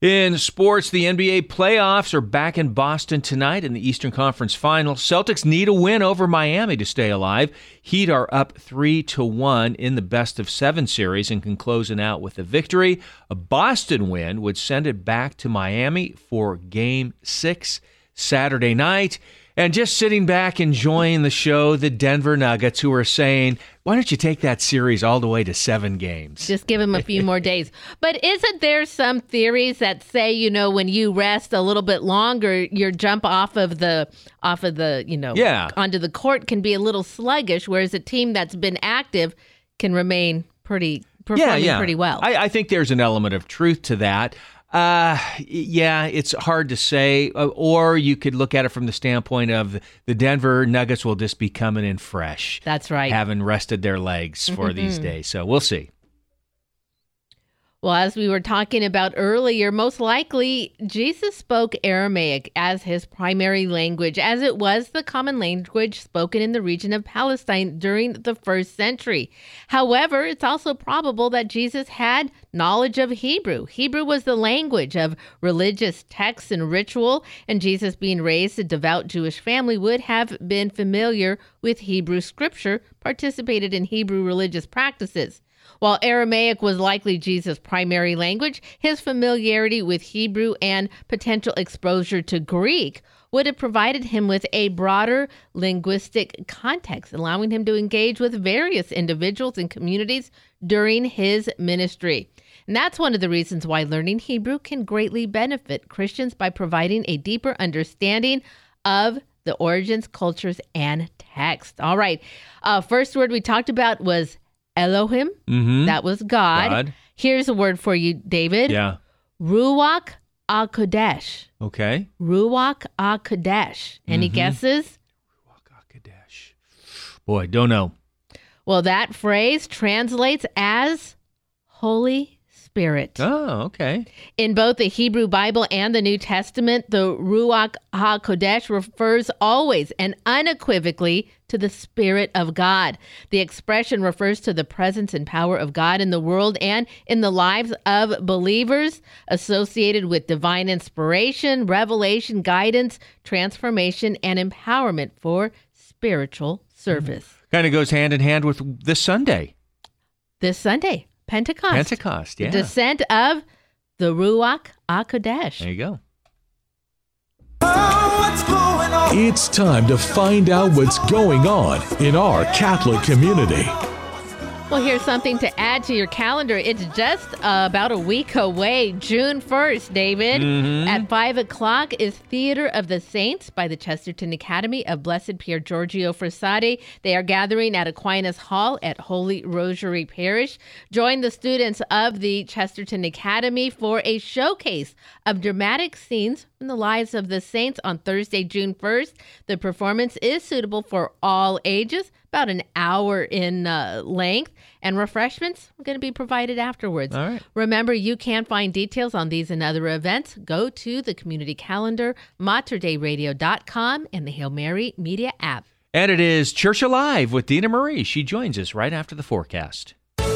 In sports, the NBA playoffs are back in Boston tonight in the Eastern Conference Final. Celtics need a win over Miami to stay alive. Heat are up three to one in the best of seven series and can close it out with a victory. A Boston win would send it back to Miami for Game Six Saturday night. And just sitting back enjoying the show, the Denver Nuggets, who are saying, "Why don't you take that series all the way to seven games?" Just give them a few more days. But isn't there some theories that say, you know, when you rest a little bit longer, your jump off of the off of the, you know, Yeah. onto the court can be a little sluggish, whereas a team that's been active can remain pretty performing pretty well. I, I think there's an element of truth to that. Uh, yeah, it's hard to say. Uh, Or you could look at it from the standpoint of the Denver Nuggets will just be coming in fresh. That's right. Having rested their legs for these Mhm. days. So we'll see. Well, as we were talking about earlier, most likely Jesus spoke Aramaic as his primary language, as it was the common language spoken in the region of Palestine during the first century. However, it's also probable that Jesus had knowledge of Hebrew. Hebrew was the language of religious texts and ritual, and Jesus, being raised in a devout Jewish family, would have been familiar with Hebrew scripture, participated in Hebrew religious practices. While Aramaic was likely Jesus' primary language, his familiarity with Hebrew and potential exposure to Greek would have provided him with a broader linguistic context, allowing him to engage with various individuals and communities during his ministry. And that's one of the reasons why learning Hebrew can greatly benefit Christians by providing a deeper understanding of the origins, cultures, and text. All right. Uh, first word we talked about was Elohim. Mhm. That was God. God. Here's a word for you, David. Yeah. Ruach HaKodesh. Okay. Ruach HaKodesh. Any Mhm. guesses? Ruach Akadesh. Boy, don't know. Well, that phrase translates as Holy Spirit. Oh, okay. In both the Hebrew Bible and the New Testament, the Ruach HaKodesh refers always and unequivocally to the Spirit of God. The expression refers to the presence and power of God in the world and in the lives of believers, associated with divine inspiration, revelation, guidance, transformation, and empowerment for spiritual service. Mm-hmm. Kind of goes hand in hand with this Sunday. This Sunday, Pentecost. Pentecost, The yeah. descent of the Ruach HaKodesh. There you go. It's time to find out what's going on in our Catholic community. Well, here's something to add to your calendar. It's just uh, about a week away, June 1st, David. Mhm. At 5 o'clock is Theater of the Saints by the Chesterton Academy of Blessed Pier Giorgio Frassati. They are gathering at Aquinas Hall at Holy Rosary Parish. Join the students of the Chesterton Academy for a showcase of dramatic scenes from the lives of the saints on Thursday, June 1st. The performance is suitable for all ages, about an hour in uh, length, and refreshments are going to be provided afterwards. All right. Remember, you can find details on these and other events. Go to the community calendar, materdeiradio.com, and the Hail Mary Media app. And it is Church Alive with Dina Marie. She joins us right after the forecast.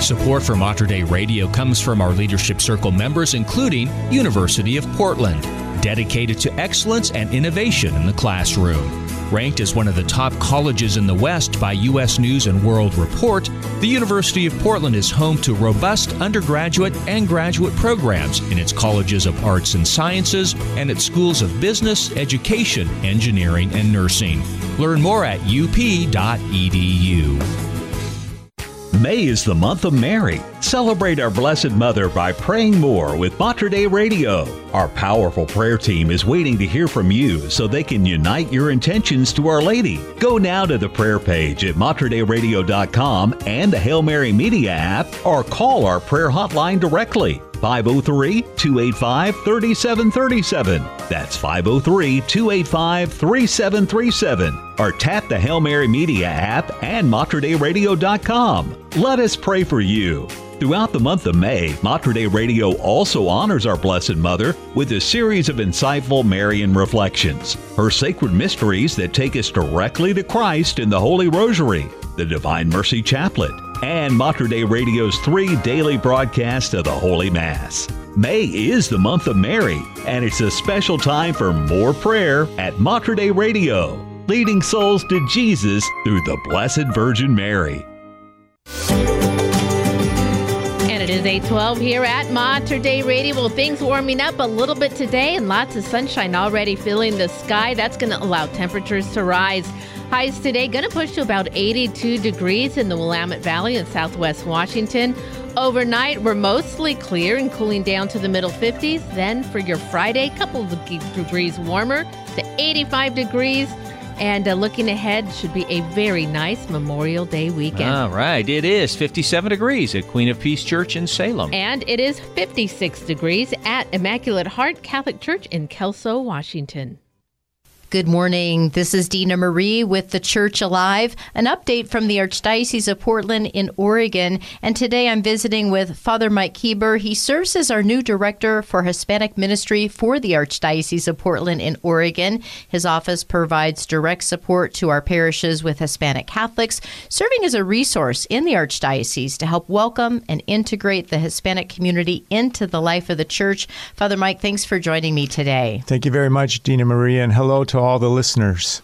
Support for Mater Dei Radio comes from our Leadership Circle members, including University of Portland, dedicated to excellence and innovation in the classroom. Ranked as one of the top colleges in the West by U.S. News and World Report, the University of Portland is home to robust undergraduate and graduate programs in its colleges of arts and sciences and its schools of business, education, engineering, and nursing. Learn more at up.edu. May is the month of Mary. Celebrate our Blessed Mother by praying more with Mater Dei Radio. Our powerful prayer team is waiting to hear from you so they can unite your intentions to Our Lady. Go now to the prayer page at materdeiradio.com and the Hail Mary Media app or call our prayer hotline directly. 503 285 3737. That's 503 285 3737. Or tap the Hail Mary Media app and materdeiradio.com. Let us pray for you. Throughout the month of May, Mater Dei Radio also honors our Blessed Mother with a series of insightful Marian reflections, her sacred mysteries that take us directly to Christ in the Holy Rosary, the Divine Mercy Chaplet, and Mater Dei Radio's three daily broadcasts of the Holy Mass. May is the month of Mary, and it's a special time for more prayer at Mater Dei Radio, leading souls to Jesus through the Blessed Virgin Mary. And it is 812 here at Mater Dei Radio. Well, things warming up a little bit today and lots of sunshine already filling the sky. That's going to allow temperatures to rise. Highs today going to push to about 82 degrees in the Willamette Valley in southwest Washington. Overnight, we're mostly clear and cooling down to the middle 50s. Then for your Friday, a couple of degrees warmer to 85 degrees. And uh, looking ahead, should be a very nice Memorial Day weekend. All right. It is 57 degrees at Queen of Peace Church in Salem. And it is 56 degrees at Immaculate Heart Catholic Church in Kelso, Washington. Good morning. This is Dina Marie with the Church Alive, an update from the Archdiocese of Portland in Oregon. And today I'm visiting with Father Mike Kieber. He serves as our new director for Hispanic ministry for the Archdiocese of Portland in Oregon. His office provides direct support to our parishes with Hispanic Catholics, serving as a resource in the Archdiocese to help welcome and integrate the Hispanic community into the life of the church. Father Mike, thanks for joining me today. Thank you very much, Dina Marie, and hello to all the listeners.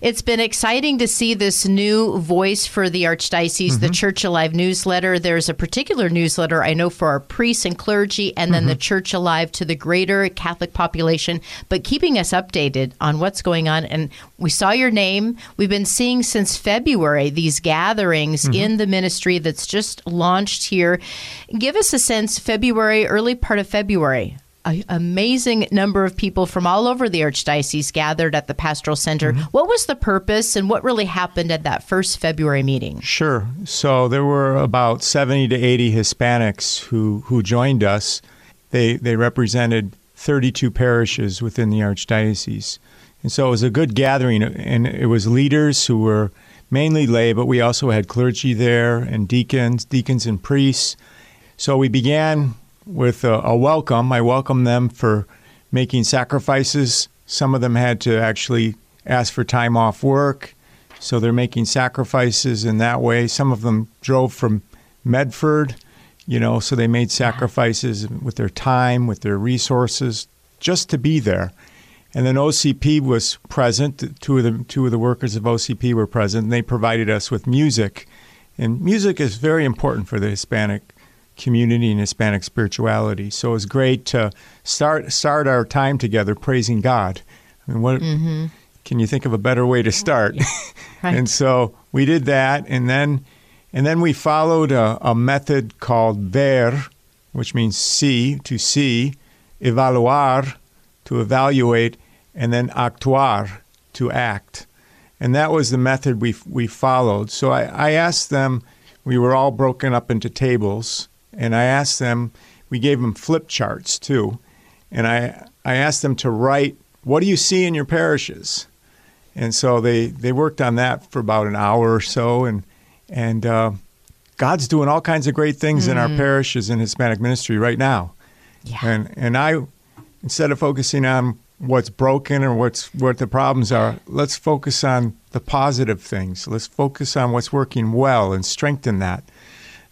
It's been exciting to see this new voice for the Archdiocese, the mm-hmm. Church Alive newsletter. There's a particular newsletter I know for our priests and clergy, and then the mm-hmm. Church Alive to the greater Catholic population, but keeping us updated on what's going on. And we saw your name. We've been seeing since February these gatherings mm-hmm. in the ministry that's just launched here. Give us a sense, February, early part of February. An amazing number of people from all over the Archdiocese gathered at the Pastoral Center. Mm-hmm. What was the purpose and what really happened at that first February meeting? Sure. So there were about 70 to 80 Hispanics who, who joined us. They, they represented 32 parishes within the Archdiocese. And so it was a good gathering, and it was leaders who were mainly lay, but we also had clergy there and deacons, deacons and priests. So we began with a, a welcome. I welcome them for making sacrifices. Some of them had to actually ask for time off work, so they're making sacrifices in that way. Some of them drove from Medford, you know, so they made sacrifices with their time, with their resources, just to be there. And then OCP was present. Two of the two of the workers of OCP were present. And they provided us with music, and music is very important for the Hispanic community and Hispanic spirituality. So it was great to start start our time together praising God. I mean, what Mhm. can you think of a better way to start? Right. and so we did that, and then and then we followed a, a method called ver, which means see to see, evaluar to evaluate, and then actuar to act. And that was the method we we followed. So I, I asked them. We were all broken up into tables, and I asked them. We gave them flip charts too, and I I asked them to write what do you see in your parishes, and so they they worked on that for about an hour or so, and and uh, God's doing all kinds of great things in our Mm. parishes in Hispanic ministry right now, Yeah. and and I instead of focusing on what's broken or what's what the problems are, let's focus on the positive things. Let's focus on what's working well and strengthen that.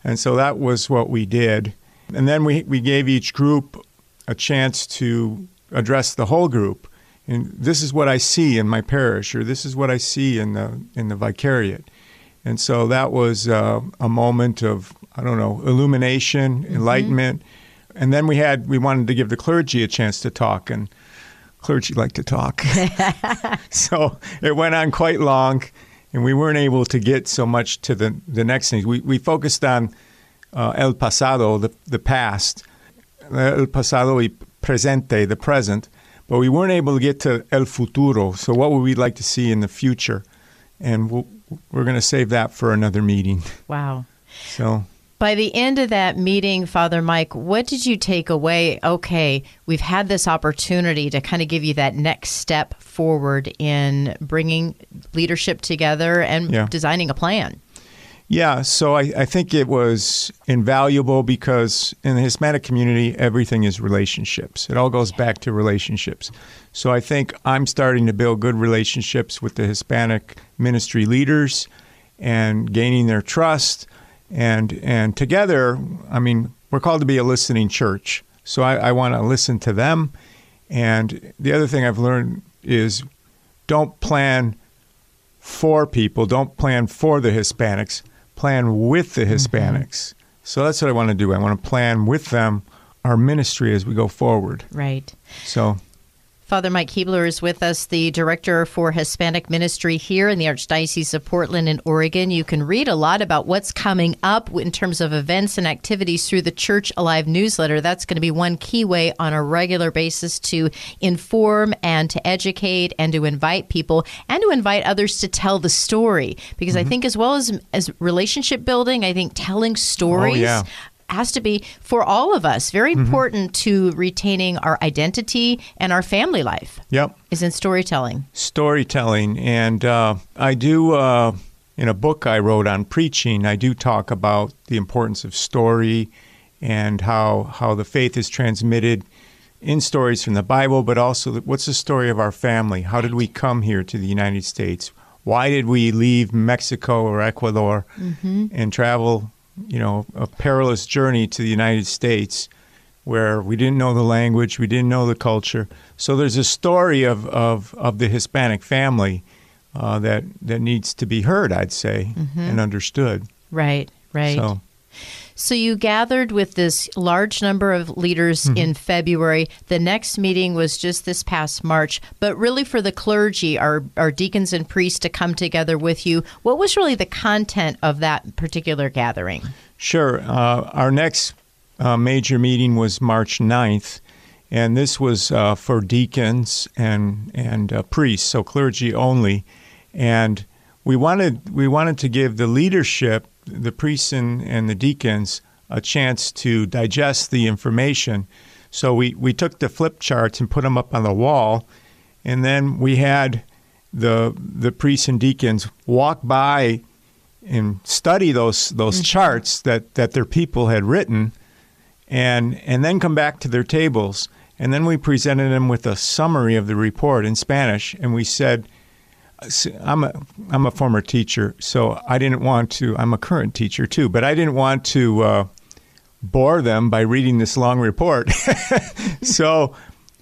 And so that was what we did. And then we, we gave each group a chance to address the whole group. And this is what I see in my parish, or this is what I see in the in the vicariate. And so that was uh, a moment of I don't know illumination, enlightenment. And then we had we wanted to give the clergy a chance to talk, and clergy like to talk. so it went on quite long, and we weren't able to get so much to the the next things. We we focused on uh, el pasado, the the past, el pasado y presente, the present, but we weren't able to get to el futuro. So what would we like to see in the future? And we'll, we're going to save that for another meeting. Wow. So By the end of that meeting, Father Mike, what did you take away? Okay, we've had this opportunity to kind of give you that next step forward in bringing leadership together and Yeah. designing a plan. Yeah, so I, I think it was invaluable because in the Hispanic community, everything is relationships. It all goes back to relationships. So I think I'm starting to build good relationships with the Hispanic ministry leaders and gaining their trust. And, and together, I mean, we're called to be a listening church. So I, I want to listen to them. And the other thing I've learned is don't plan for people. Don't plan for the Hispanics. Plan with the mm-hmm. Hispanics. So that's what I want to do. I want to plan with them our ministry as we go forward. Right. So Father Mike Keebler is with us, the director for Hispanic ministry here in the Archdiocese of Portland in Oregon. You can read a lot about what's coming up in terms of events and activities through the Church Alive newsletter. That's going to be one key way on a regular basis to inform and to educate and to invite people and to invite others to tell the story. Because I mm-hmm. think, as well as as relationship building, I think telling oh, stories yeah. Has to be for all of us very important to retaining our identity and our family life Yep. is in storytelling storytelling. And uh, I do, uh, in a book I wrote on preaching, I do talk about the importance of story and how, how the faith is transmitted in stories from the Bible, but also what's the story of our family? How did we come here to the United States? Why did we leave Mexico or Ecuador Mhm. and travel, you know, a perilous journey to the United States? where we didn't know the language, we didn't know the culture. So there's a story of, of, of the Hispanic family uh, that, that needs to be heard, I'd say, Mhm. and understood. Right, right. So, So you gathered with this large number of leaders Mhm. in February. The next meeting was just this past March, but really for the clergy, our, our deacons and priests to come together with you. What was really the content of that particular gathering? Sure. Uh, our next uh, major meeting was March 9th, and this was uh, for deacons and and uh, priests, so clergy only. And we wanted we wanted to give the leadership, the priests and, and the deacons, a chance to digest the information. So we, we took the flip charts and put them up on the wall, and then we had the the priests and deacons walk by and study those those mm-hmm. charts that, that their people had written and and then come back to their tables and then we presented them with a summary of the report in Spanish and we said I'm a I'm a former teacher so I didn't want to I'm a current teacher too but I didn't want to uh, bore them by reading this long report so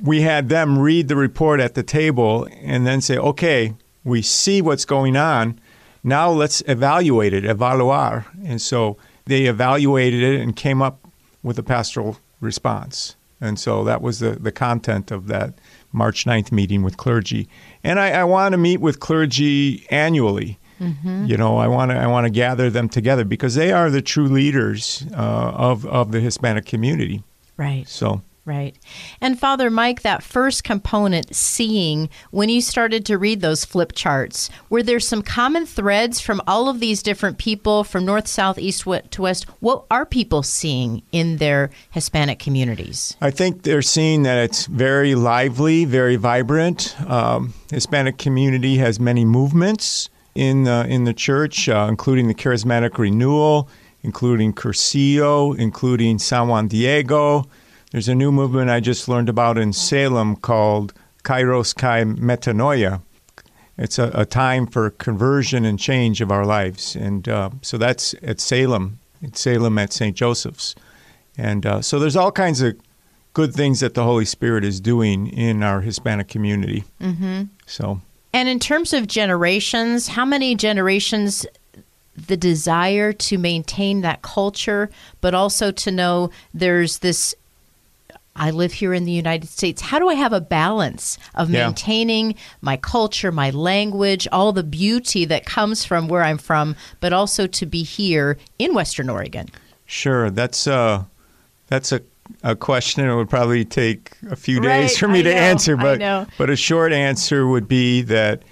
we had them read the report at the table and then say okay we see what's going on now let's evaluate it, evaluar. And so they evaluated it and came up with a pastoral response. And so that was the, the content of that March 9th meeting with clergy. And I, I want to meet with clergy annually. Mhm. You know, I want to I want to gather them together because they are the true leaders uh, of of the Hispanic community. Right. So Right. And Father Mike, that first component, seeing, when you started to read those flip charts, were there some common threads from all of these different people from north, south, east to west? What are people seeing in their Hispanic communities? I think they're seeing that it's very lively, very vibrant. Um, Hispanic community has many movements in uh, in the church, uh, including the Charismatic Renewal, including Cursillo, including San Juan Diego. There's a new movement I just learned about in Salem called Kairos Kai Metanoia. It's a, a time for conversion and change of our lives, and uh, so that's at Salem. It's Salem at St. Joseph's. And uh, so there's all kinds of good things that the Holy Spirit is doing in our Hispanic community. Mm-hmm. So And in terms of generations, how many generations the desire to maintain that culture, but also to know there's this I live here in the United States. How do I have a balance of Yeah. maintaining my culture, my language, all the beauty that comes from where I'm from, but also to be here in Western Oregon? sure, that's uh, that's a a question. It would probably take a few days Right, for me I to know, answer, but but a short answer would be that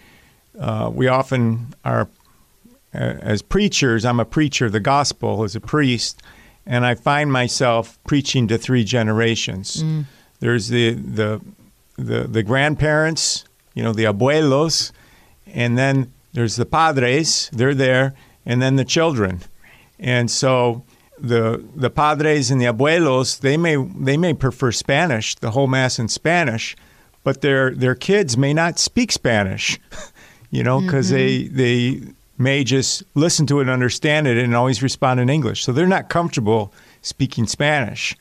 uh, we often are as preachers. I'm a preacher of the gospel as a priest, and I find myself preaching to three generations. Mm. There's the the the the grandparents, you know, the abuelos, and then there's the padres. They're there, and then the children, and so the the padres and the abuelos they may they may prefer Spanish, the whole mass in Spanish, but their their kids may not speak Spanish, you know, because they they may just listen to it and understand it and always respond in English. So they're not comfortable speaking Spanish.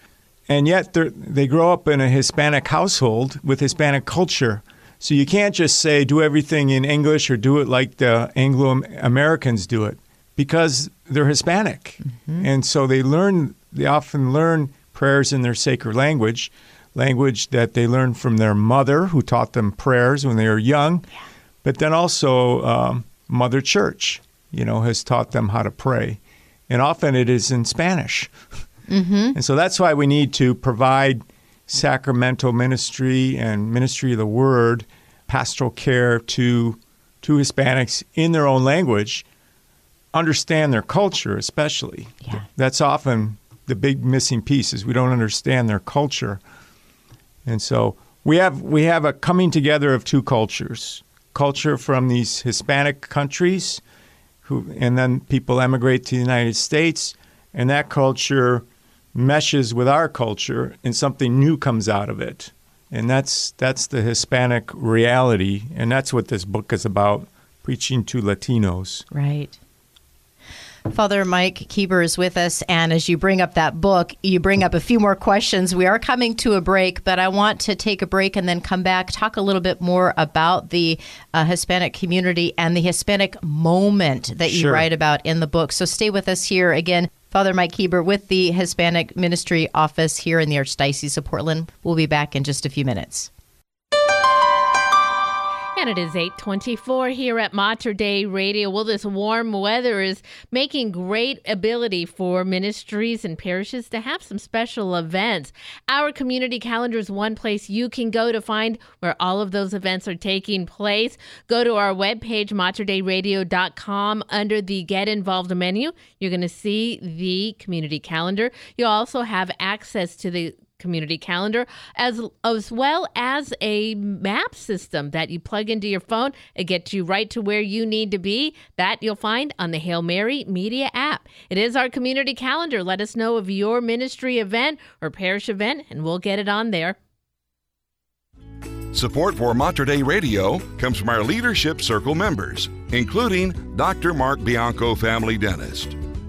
And yet they're- grow up in a Hispanic household with Hispanic culture. So you can't just say do everything in English or do it like the Anglo Americans do it because they're Hispanic. And so they learn they often learn prayers in their sacred language, language that they learned from their mother who taught them prayers when they were young. But then also um, Mother Church, you know, has taught them how to pray. And often it is in Spanish. Mm-hmm. And so that's why we need to provide sacramental ministry and ministry of the word, pastoral care to to Hispanics in their own language, understand their culture especially. Yeah. That's often the big missing piece is we don't understand their culture. And so we have we have a coming together of two cultures. Culture from these Hispanic countries who and then people emigrate to the United States and that culture meshes with our culture and something new comes out of it. And that's that's the Hispanic reality and that's what this book is about preaching to Latinos. Right. Father Mike Kieber is with us, and as you bring up that book, you bring up a few more questions. We are coming to a break, but I want to take a break and then come back, talk a little bit more about the uh, Hispanic community and the Hispanic moment that you Sure. write about in the book. So stay with us here again. Father Mike Kieber with the Hispanic Ministry Office here in the Archdiocese of Portland. We'll be back in just a few minutes. And it is 824 here at Mater Dei Radio. Well, this warm weather is making great ability for ministries and parishes to have some special events. Our community calendar is one place you can go to find where all of those events are taking place. Go to our webpage, materdeiradio.com, under the Get Involved menu. You're going to see the community calendar. You'll also have access to the community calendar as as well as a map system that you plug into your phone it gets you right to where you need to be that you'll find on the hail mary media app it is our community calendar let us know of your ministry event or parish event and we'll get it on there Support for Mater Dei Radio comes from our Leadership Circle members, including Dr. Mark Bianco, family dentist.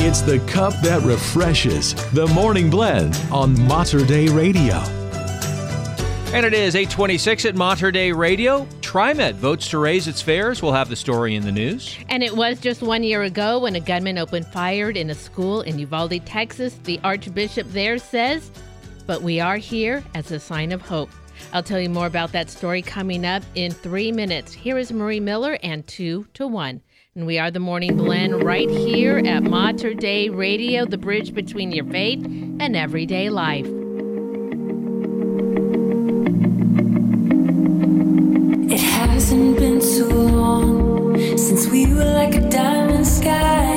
It's the cup that refreshes, the morning blend on Mater Dei Radio. And it is 826 at Mater Dei Radio. TriMet votes to raise its fares. We'll have the story in the news. And it was just one year ago when a gunman opened fire in a school in Uvalde, Texas. The Archbishop there says, But we are here as a sign of hope. I'll tell you more about that story coming up in three minutes. Here is Marie Miller and two to one. And we are the morning blend right here at Mater Dei Radio, the bridge between your faith and everyday life. It hasn't been too long since we were like a diamond sky.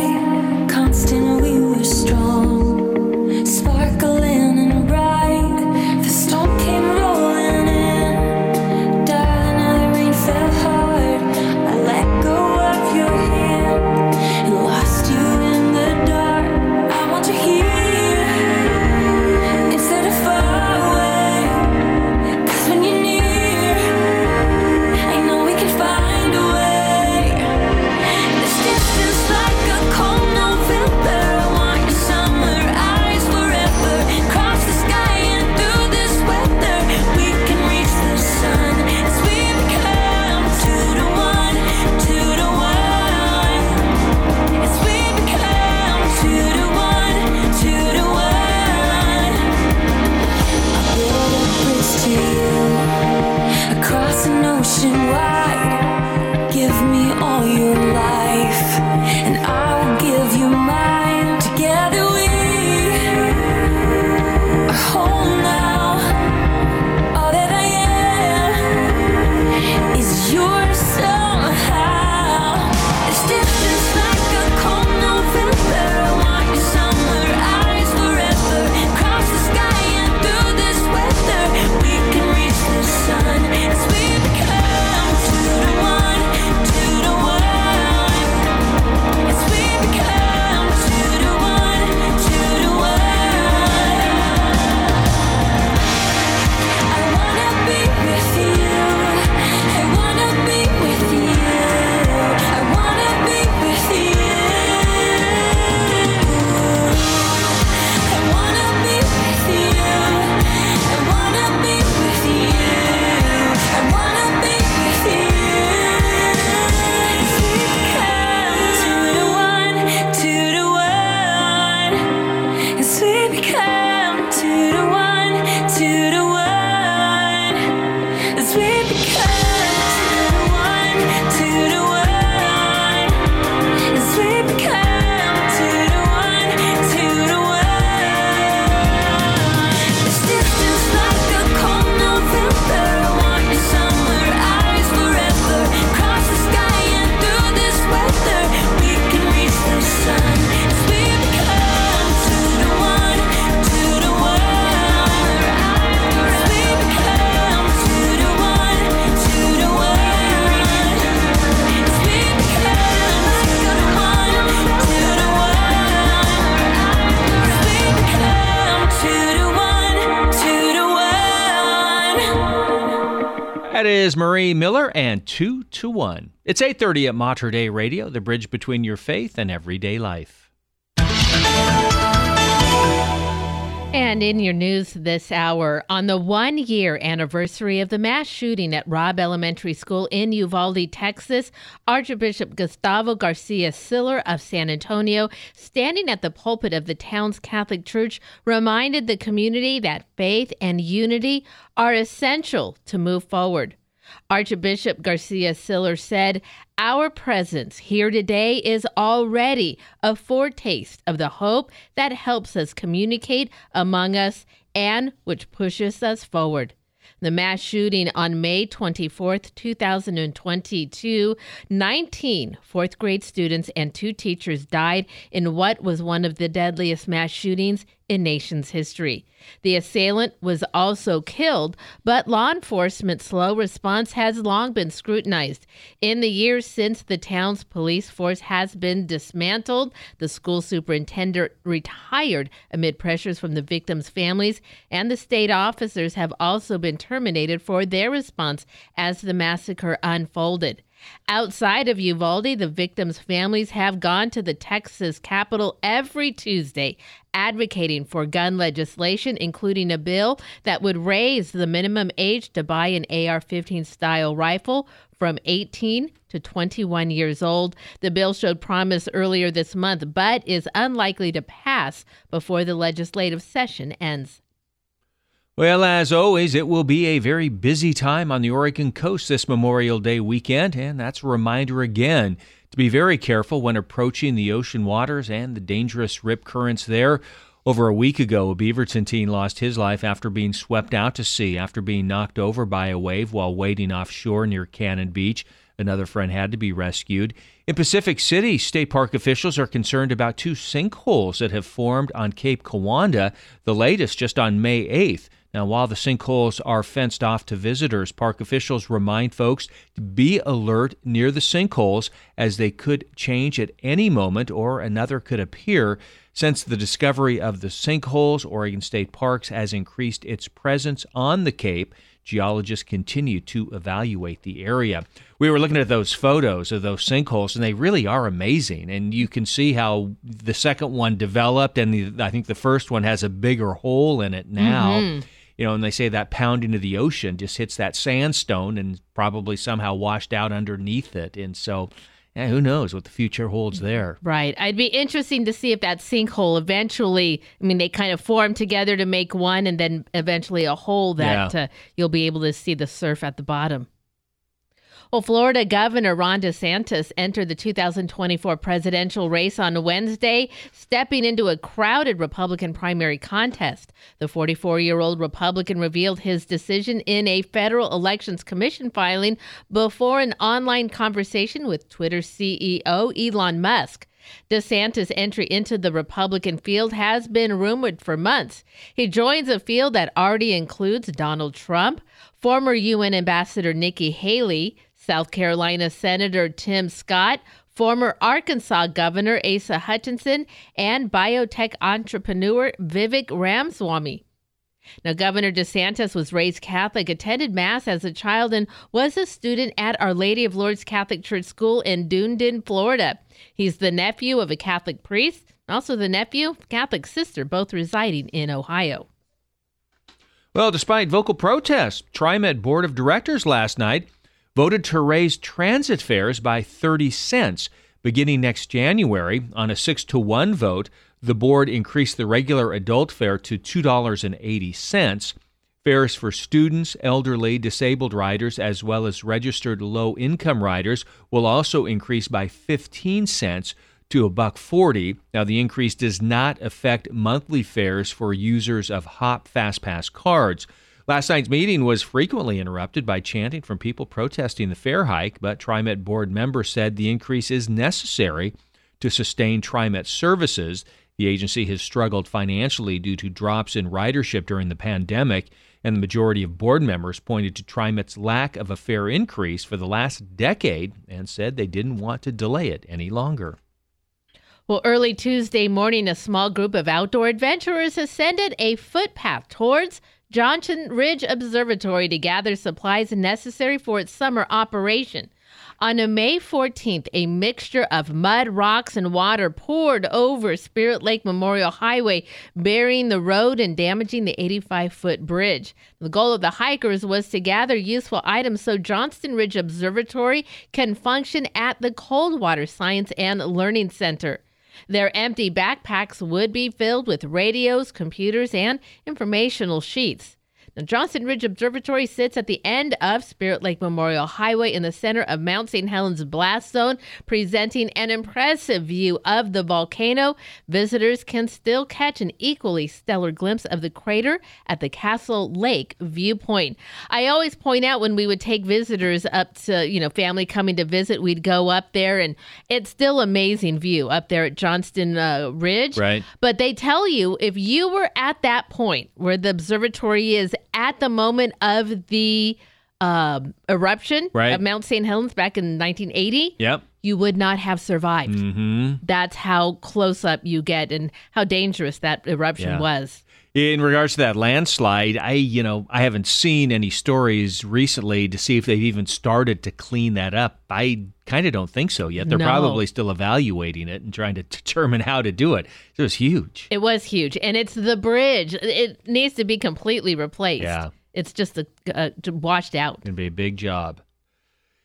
Is Marie Miller and 2 to 1. It's 8:30 at Mater Dei Radio, the bridge between your faith and everyday life. And in your news this hour, on the one year anniversary of the mass shooting at Robb Elementary School in Uvalde, Texas, Archbishop Gustavo Garcia Siller of San Antonio, standing at the pulpit of the town's Catholic Church, reminded the community that faith and unity are essential to move forward. Archbishop Garcia Siller said, Our presence here today is already a foretaste of the hope that helps us communicate among us and which pushes us forward. The mass shooting on May 24th, 2022, 19 fourth grade students and two teachers died in what was one of the deadliest mass shootings in nation's history. The assailant was also killed, but law enforcement's slow response has long been scrutinized. In the years since the town's police force has been dismantled, the school superintendent retired amid pressures from the victims' families, and the state officers have also been terminated for their response as the massacre unfolded. Outside of Uvalde, the victims' families have gone to the Texas Capitol every Tuesday advocating for gun legislation, including a bill that would raise the minimum age to buy an AR 15 style rifle from 18 to 21 years old. The bill showed promise earlier this month, but is unlikely to pass before the legislative session ends. Well, as always, it will be a very busy time on the Oregon coast this Memorial Day weekend, and that's a reminder again to be very careful when approaching the ocean waters and the dangerous rip currents there. Over a week ago, a Beaverton teen lost his life after being swept out to sea after being knocked over by a wave while wading offshore near Cannon Beach. Another friend had to be rescued. In Pacific City, state park officials are concerned about two sinkholes that have formed on Cape Kiwanda, the latest just on May 8th. Now, while the sinkholes are fenced off to visitors, park officials remind folks to be alert near the sinkholes as they could change at any moment or another could appear. Since the discovery of the sinkholes, Oregon State Parks has increased its presence on the Cape. Geologists continue to evaluate the area. We were looking at those photos of those sinkholes, and they really are amazing. And you can see how the second one developed, and the, I think the first one has a bigger hole in it now. Mhm. You know, and they say that pound into the ocean just hits that sandstone and probably somehow washed out underneath it. And so, yeah, who knows what the future holds there. Right. I'd be interesting to see if that sinkhole eventually, I mean, they kind of form together to make one and then eventually a hole that Yeah. uh, you'll be able to see the surf at the bottom. Well, Florida Governor Ron DeSantis entered the 2024 presidential race on Wednesday, stepping into a crowded Republican primary contest. The 44 year old Republican revealed his decision in a Federal Elections Commission filing before an online conversation with Twitter CEO Elon Musk. DeSantis' entry into the Republican field has been rumored for months. He joins a field that already includes Donald Trump, former UN Ambassador Nikki Haley, South Carolina Senator Tim Scott, former Arkansas Governor Asa Hutchinson, and biotech entrepreneur Vivek Ramaswamy. Now, Governor DeSantis was raised Catholic, attended Mass as a child, and was a student at Our Lady of Lourdes Catholic Church School in Dunedin, Florida. He's the nephew of a Catholic priest, also the nephew of a Catholic sister, both residing in Ohio. Well, despite vocal protests, TriMet Board of Directors last night voted to raise transit fares by 30 cents beginning next January. On a 6 to 1 vote, the board increased the regular adult fare to $2.80. Fares for students, elderly, disabled riders, as well as registered low income riders will also increase by 15 cents to a buck 40. Now the increase does not affect monthly fares for users of Hop FastPass cards. Last night's meeting was frequently interrupted by chanting from people protesting the fare hike, but TriMet board members said the increase is necessary to sustain TriMet services. The agency has struggled financially due to drops in ridership during the pandemic, and the majority of board members pointed to TriMet's lack of a fare increase for the last decade and said they didn't want to delay it any longer. Well, early Tuesday morning, a small group of outdoor adventurers ascended a footpath towards Johnston Ridge Observatory to gather supplies necessary for its summer operation. On May 14th, a mixture of mud, rocks, and water poured over Spirit Lake Memorial Highway, burying the road and damaging the 85 foot bridge. The goal of the hikers was to gather useful items so Johnston Ridge Observatory can function at the Coldwater Science and Learning Center. Their empty backpacks would be filled with radios, computers, and informational sheets. Now, Johnston Ridge Observatory sits at the end of Spirit Lake Memorial Highway in the center of Mount St. Helens blast zone, presenting an impressive view of the volcano. Visitors can still catch an equally stellar glimpse of the crater at the Castle Lake viewpoint. I always point out when we would take visitors up to, you know, family coming to visit, we'd go up there and it's still amazing view up there at Johnston uh, Ridge. Right. But they tell you if you were at that point where the observatory is at the moment of the um, eruption Right. of Mount St. Helens back in 1980, Yep. you would not have survived. Mm-hmm. That's how close up you get and how dangerous that eruption Yeah. was. In regards to that landslide, I you know I haven't seen any stories recently to see if they've even started to clean that up. I kind of don't think so yet. They're No. probably still evaluating it and trying to determine how to do it. It was huge. It was huge, and it's the bridge. It needs to be completely replaced. Yeah. it's just a, washed out. To be a big job.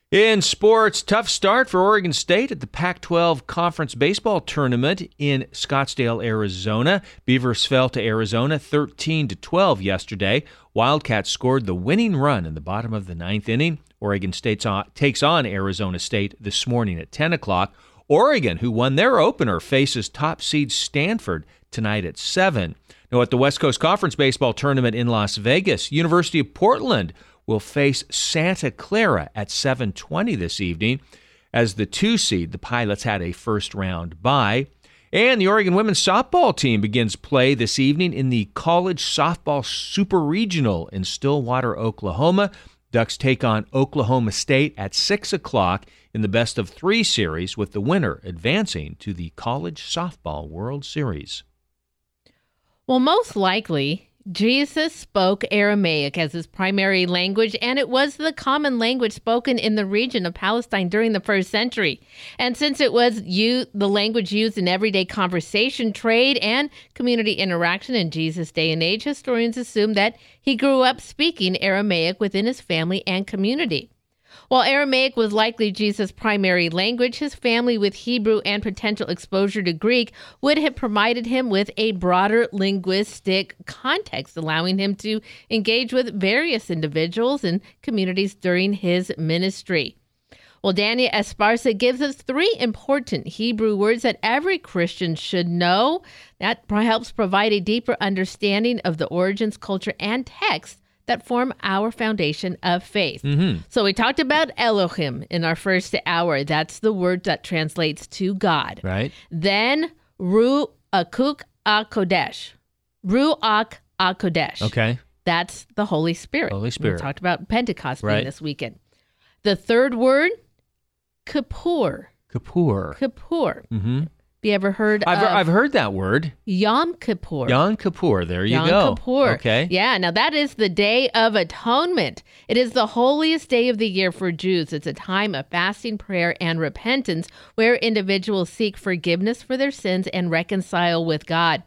In sports, tough start for Oregon State at the Pac 12 Conference Baseball Tournament in Scottsdale, Arizona. Beavers fell to Arizona 13 to 12 yesterday. Wildcats scored the winning run in the bottom of the ninth inning. Oregon State takes on Arizona State this morning at 10 o'clock. Oregon, who won their opener, faces top seed Stanford tonight at 7. Now, at the West Coast Conference Baseball Tournament in Las Vegas, University of Portland will face Santa Clara at 7:20 this evening. As the 2 seed, the Pilots had a first round bye. And the Oregon women's softball team begins play this evening in the College Softball Super Regional in Stillwater, Oklahoma. Ducks take on Oklahoma State at 6 o'clock in the best of three series, with the winner advancing to the College Softball World Series. Well, most likely, Jesus spoke Aramaic as his primary language, and it was the common language spoken in the region of Palestine during the first century. And since it was u- the language used in everyday conversation, trade, and community interaction in Jesus' day and age, historians assume that he grew up speaking Aramaic within his family and community. While Aramaic was likely Jesus' primary language, his family, with Hebrew and potential exposure to Greek, would have provided him with a broader linguistic context, allowing him to engage with various individuals and communities during his ministry. Well, Dania Esparza gives us three important Hebrew words that every Christian should know. That helps provide a deeper understanding of the origins, culture, and text that form our foundation of faith. Mm-hmm. So we talked about Elohim in our first hour. That's the word that translates to God. Right? Then Ruach HaKodesh. Ruach HaKodesh. Okay. That's the Holy Spirit. Holy Spirit. We talked about Pentecost being this weekend. The third word, Kippur. Kippur. Kippur. Mm-hmm. You ever heard I've, of I've heard that word. Yom Kippur? Yom Kippur. There you Yom go. Kippur. Okay. Yeah, now that is the Day of Atonement. It is the holiest day of the year for Jews. It's a time of fasting, prayer, and repentance where individuals seek forgiveness for their sins and reconcile with God.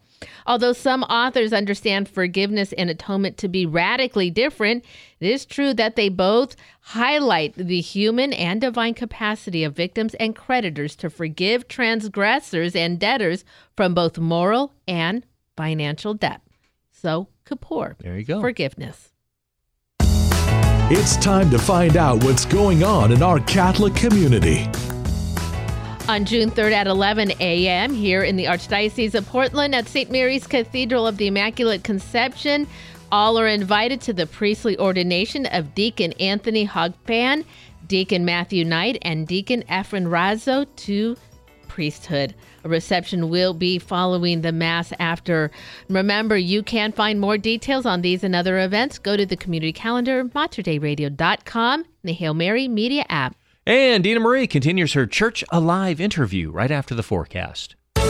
Although some authors understand forgiveness and atonement to be radically different, it is true that they both highlight the human and divine capacity of victims and creditors to forgive transgressors and debtors from both moral and financial debt. So, Kippur. There you go. Forgiveness. It's time to find out what's going on in our Catholic community. On June 3rd at 11 a.m., here in the Archdiocese of Portland at St. Mary's Cathedral of the Immaculate Conception, all are invited to the priestly ordination of Deacon Anthony Hogpan, Deacon Matthew Knight, and Deacon Efren Razzo to priesthood. A reception will be following the Mass after. Remember, you can find more details on these and other events. Go to the community calendar, materdeiradio.com, and the Hail Mary Media app. And Dina Marie continues her Church Alive interview right after the forecast.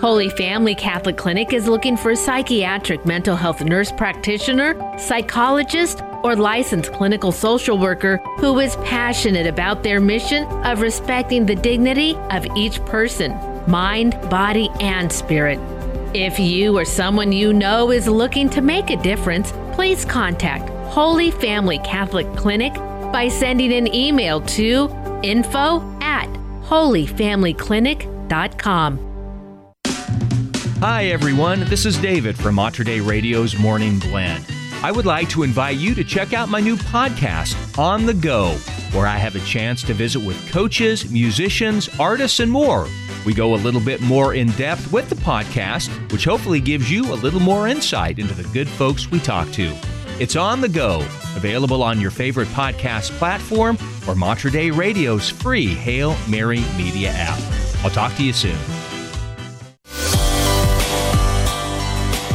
Holy Family Catholic Clinic is looking for a psychiatric mental health nurse practitioner, psychologist, or licensed clinical social worker who is passionate about their mission of respecting the dignity of each person, mind, body, and spirit. If you or someone you know is looking to make a difference, please contact Holy Family Catholic Clinic by sending an email to info at holyfamilyclinic.com. Hi, everyone. This is David from Mater Dei Radio's Morning Blend. I would like to invite you to check out my new podcast, On the Go, where I have a chance to visit with coaches, musicians, artists, and more. We go a little bit more in depth with the podcast, which hopefully gives you a little more insight into the good folks we talk to. It's On the Go, available on your favorite podcast platform or Mater Dei Radio's free Hail Mary Media app. I'll talk to you soon.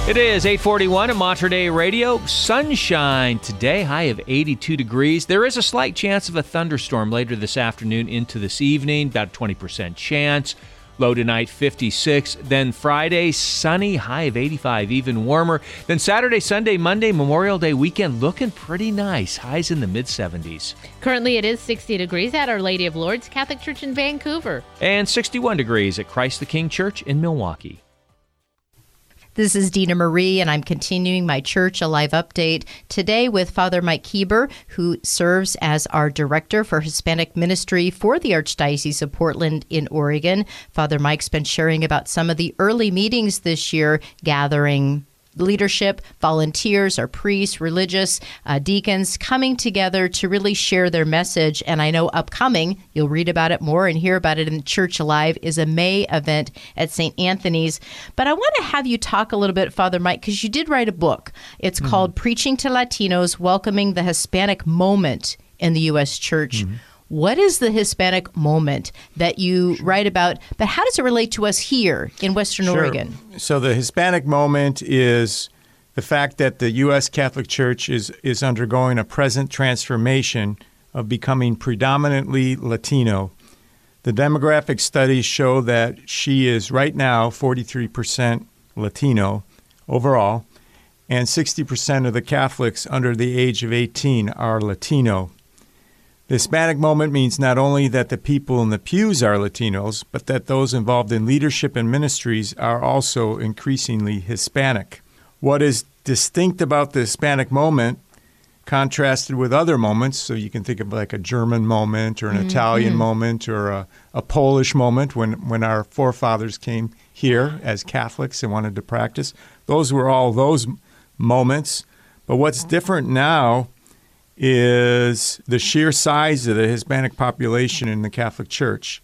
It is 841 at Mater Dei Radio. Sunshine today, high of 82 degrees. There is a slight chance of a thunderstorm later this afternoon into this evening, about a 20% chance. Low tonight, 56. Then Friday, sunny, high of 85, even warmer. Then Saturday, Sunday, Monday, Memorial Day weekend, looking pretty nice. Highs in the mid 70s. Currently, it is 60 degrees at Our Lady of Lourdes Catholic Church in Vancouver. And 61 degrees at Christ the King Church in Milwaukie. This is Dina Marie, and I'm continuing my Church Alive update today with Father Mike Kueber, who serves as our Director for Hispanic Ministry for the Archdiocese of Portland in Oregon. Father Mike's been sharing about some of the early meetings this year, gathering leadership, volunteers, our priests, religious, uh, deacons coming together to really share their message. And I know upcoming, you'll read about it more and hear about it in Church Alive, is a May event at St. Anthony's. But I want to have you talk a little bit, Father Mike, because you did write a book. It's called Preaching to Latinos Welcoming the Hispanic Moment in the U.S. Church. What is the Hispanic moment that you write about? But how does it relate to us here in Western Sure. Oregon? So the Hispanic moment is the fact that the U.S. Catholic Church is is undergoing a present transformation of becoming predominantly Latino. The demographic studies show that she is right now 43% Latino overall, and 60% of the Catholics under the age of 18 are Latino. The Hispanic moment means not only that the people in the pews are Latinos, but that those involved in leadership and ministries are also increasingly Hispanic. What is distinct about the Hispanic moment, contrasted with other moments, so you can think of like a German moment or an Mhm. Italian Mhm. moment or a, a Polish moment when, when our forefathers came here as Catholics and wanted to practice. Those were all those moments. But what's different now is the sheer size of the Hispanic population in the Catholic Church.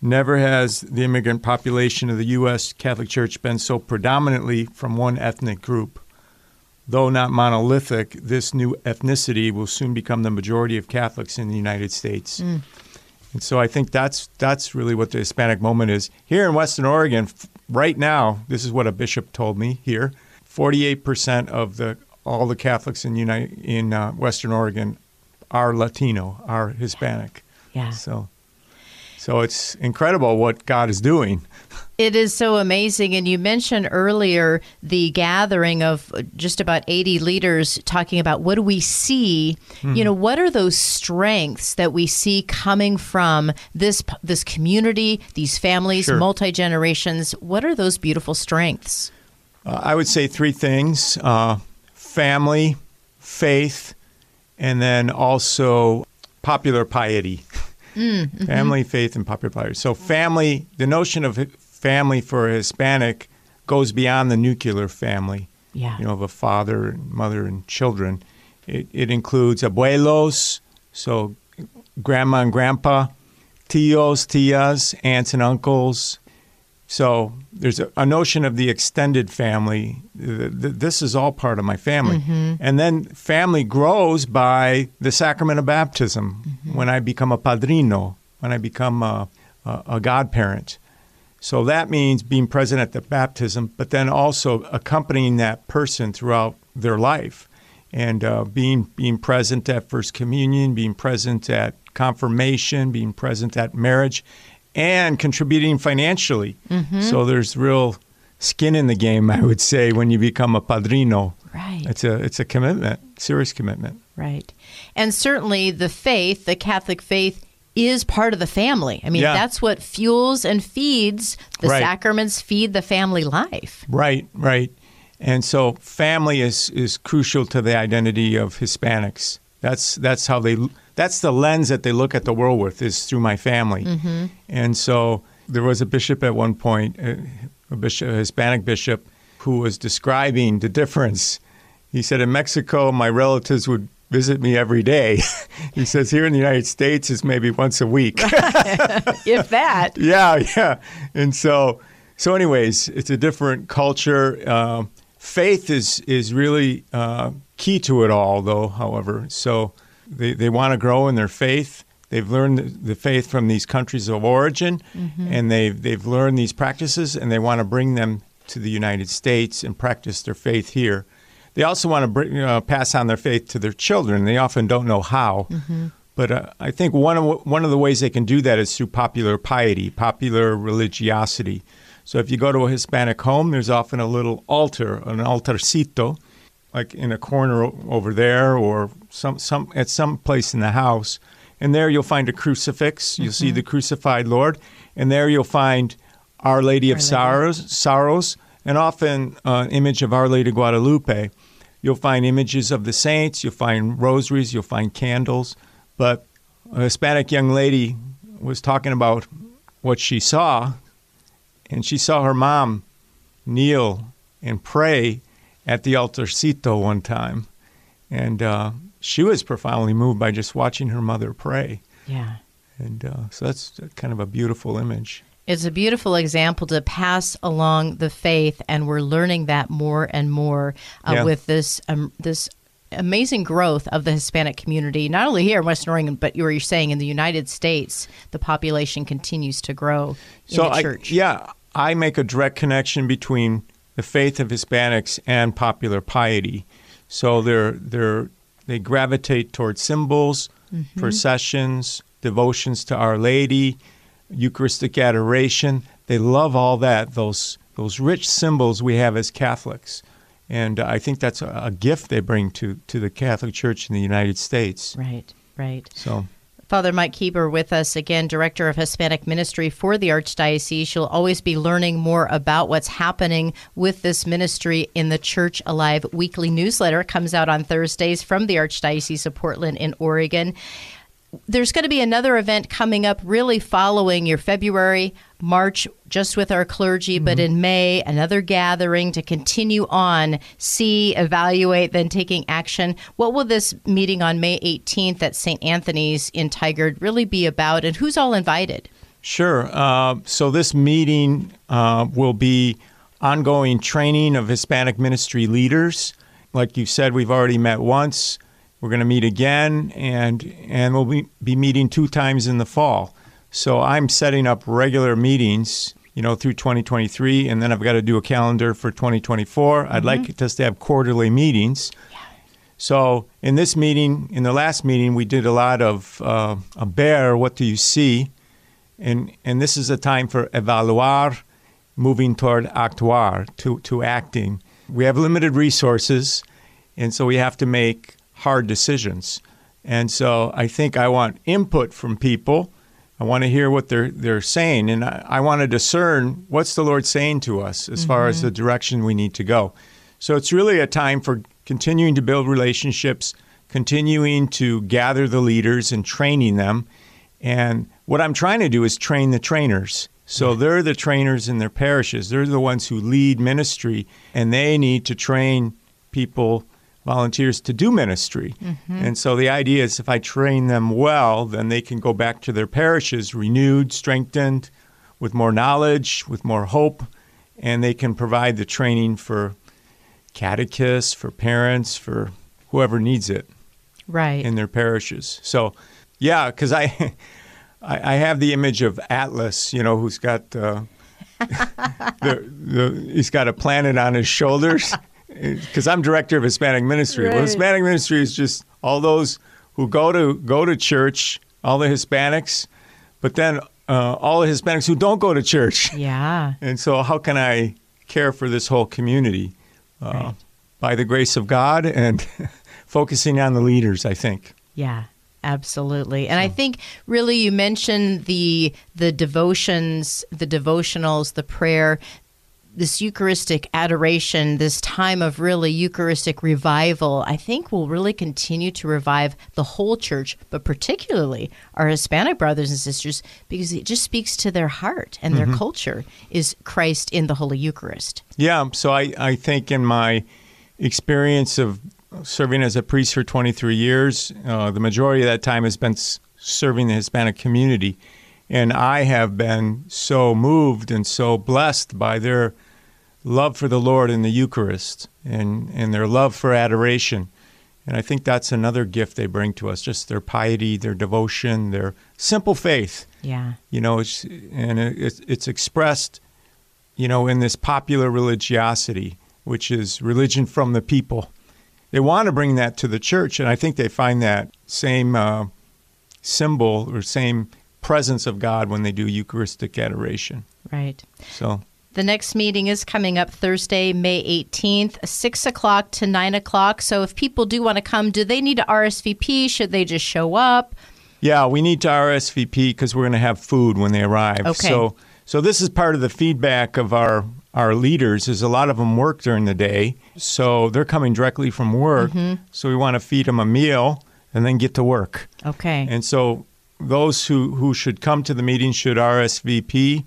Never has the immigrant population of the U.S. Catholic Church been so predominantly from one ethnic group. Though not monolithic, this new ethnicity will soon become the majority of Catholics in the United States. Mm. And so I think that's that's really what the Hispanic moment is. Here in Western Oregon, right now, this is what a bishop told me here: forty-eight percent of the all the Catholics in United in uh, Western Oregon are Latino, are Hispanic. Yeah. So, so it's incredible what God is doing. It is so amazing. And you mentioned earlier the gathering of just about 80 leaders talking about what do we see? Mhm. You know, what are those strengths that we see coming from this this community, these families, Sure. multi generations? What are those beautiful strengths? Uh, I would say three things: uh, family, faith, and then also popular piety. Mm, mhm. Family, faith, and popular piety. So, family, the notion of family for a Hispanic goes beyond the nuclear family. Yeah. You know, of a father, and mother, and children. It, it includes abuelos, so grandma and grandpa, tios, tias, aunts and uncles, So there's a, a notion of the extended family. Th- th- This is all part of my family. Mhm. And then family grows by the sacrament of baptism when I become a padrino, when I become a, a, a godparent. So that means being present at the baptism, but then also accompanying that person throughout their life, and uh, being being present at first communion, being present at confirmation, being present at marriage, and contributing financially. Mhm. So there's real skin in the game, I would say, when you become a padrino. Right. It's a it's a commitment, serious commitment. Right. And certainly the faith, the Catholic faith, is part of the family. I mean, Yeah. that's what fuels and feeds the Right. sacraments, feed the family life. Right, right. And so family is is crucial to the identity of Hispanics. That's that's how they that's the lens that they look at the world with is through my family. Mhm. And so there was a bishop at one point, uh, a bishop, a Hispanic bishop, who was describing the difference. He said, "In Mexico, my relatives would visit me every day." he says, "Here in the United States, is maybe once a week." if that. yeah, yeah. And so, so anyways, it's a different culture. Uh, faith is is really uh, key to it all, though. However, so they they want to grow in their faith. They've learned the faith from these countries of origin, Mhm. and they've they've learned these practices, and they want to bring them to the United States and practice their faith here. They also want to bring, uh, pass on their faith to their children. They often don't know how. Mhm. But uh, I think one of one of the ways they can do that is through popular piety, popular religiosity. So if you go to a Hispanic home, there's often a little altar, an altarcito, like in a corner over there, or some some at some place in the house. And there you'll find a crucifix. You'll see Mhm. the crucified Lord, and there you'll find Our Lady of Our Lady. Sorrows, sorrows, and often uh, an image of Our Lady Guadalupe. You'll find images of the saints. You'll find rosaries. You'll find candles. But a Hispanic young lady was talking about what she saw, and she saw her mom kneel and pray at the altarcito one time, and uh, she was profoundly moved by just watching her mother pray. Yeah. And uh, so that's kind of a beautiful image. It's a beautiful example to pass along the faith, and we're learning that more and more uh, Yeah. with this um, this amazing growth of the Hispanic community, not only here in Western Oregon, but you were saying in the United States, the population continues to grow in So the I, church. yeah, I make a direct connection between the faith of Hispanics and popular piety. So they're they're they gravitate towards symbols, Mhm. processions, devotions to Our Lady, Eucharistic adoration. They love all that those those rich symbols we have as Catholics. And I think that's a, a gift they bring to, to the Catholic Church in the United States. Right, right. So Father Mike Kueber with us again, Director of Hispanic Ministry for the Archdiocese. You'll always be learning more about what's happening with this ministry in the Church Alive weekly newsletter. It comes out on Thursdays from the Archdiocese of Portland in Oregon. There's going to be another event coming up really following your February, March, just with our clergy, but in May, another gathering to continue on, see, evaluate, then taking action. What will this meeting on May 18th at St. Anthony's in Tigard really be about, and who's all invited? Sure. Uh, so this meeting uh, will be ongoing training of Hispanic ministry leaders. Like you said, we've already met once. We're going to meet again, and and we'll be, be meeting two times in the fall. So I'm setting up regular meetings, you know, through 2023, and then I've got to do a calendar for 2024. I'd like us to have quarterly meetings. So in this meeting, in the last meeting, we did a lot of uh, a bear. What do you see? And and this is a time for evaluar, moving toward actuar, to to acting. We have limited resources, and so we have to make hard decisions. And so I think I want input from people. I want to hear what they're they're saying, and I, I want to discern what's the Lord saying to us as far as the mm-hmm. direction we need to go. So it's really a time for continuing to build relationships, continuing to gather the leaders and training them. And what I'm trying to do is train the trainers. So they're the trainers in their parishes. They're the ones who lead ministry, and they need to train people, volunteers to do ministry. Mhm. And so the idea is if I train them well, then they can go back to their parishes renewed, strengthened, with more knowledge, with more hope, and they can provide the training for catechists, for parents, for whoever needs it Right. in their parishes. So, yeah, because I, I, I have the image of Atlas, you know, who's got uh, the, the he's got a planet on his shoulders. Because I'm director of Hispanic ministry. Well, Hispanic ministry is just all those who go to go to church, all the Hispanics, but then uh, all the Hispanics who don't go to church. Yeah. And so, how can I care for this whole community? Uh, By the grace of God and focusing on the leaders, I think. Yeah, absolutely. And I think really you mentioned the the devotions, the devotionals, the prayer, this Eucharistic adoration, this time of really Eucharistic revival, I think will really continue to revive the whole church, but particularly our Hispanic brothers and sisters, because it just speaks to their heart and their Mhm. culture is Christ in the Holy Eucharist. Yeah, so I, I think in my experience of serving as a priest for 23 years, uh, the majority of that time has been s- serving the Hispanic community. And I have been so moved and so blessed by their love for the Lord in the Eucharist and, and their love for adoration. And I think that's another gift they bring to us just their piety, their devotion, their simple faith. Yeah. You know, it's, and it, it's, it's expressed, you know, in this popular religiosity, which is religion from the people. They want to bring that to the church, and I think they find that same uh, symbol or same presence of God when they do Eucharistic adoration. Right. So, The next meeting is coming up Thursday, May 18th, 6 o'clock to 9 o'clock. So if people do want to come, do they need to RSVP? Should they just show up? yeah, we need to RSVP because we're going to have food when they arrive. Okay. So, so this is part of the feedback of our our leaders. Is a lot of them work during the day, so they're coming directly from work. Mhm. So we want to feed them a meal and then get to work. Okay. And so those who, who should come to the meeting should RSVP.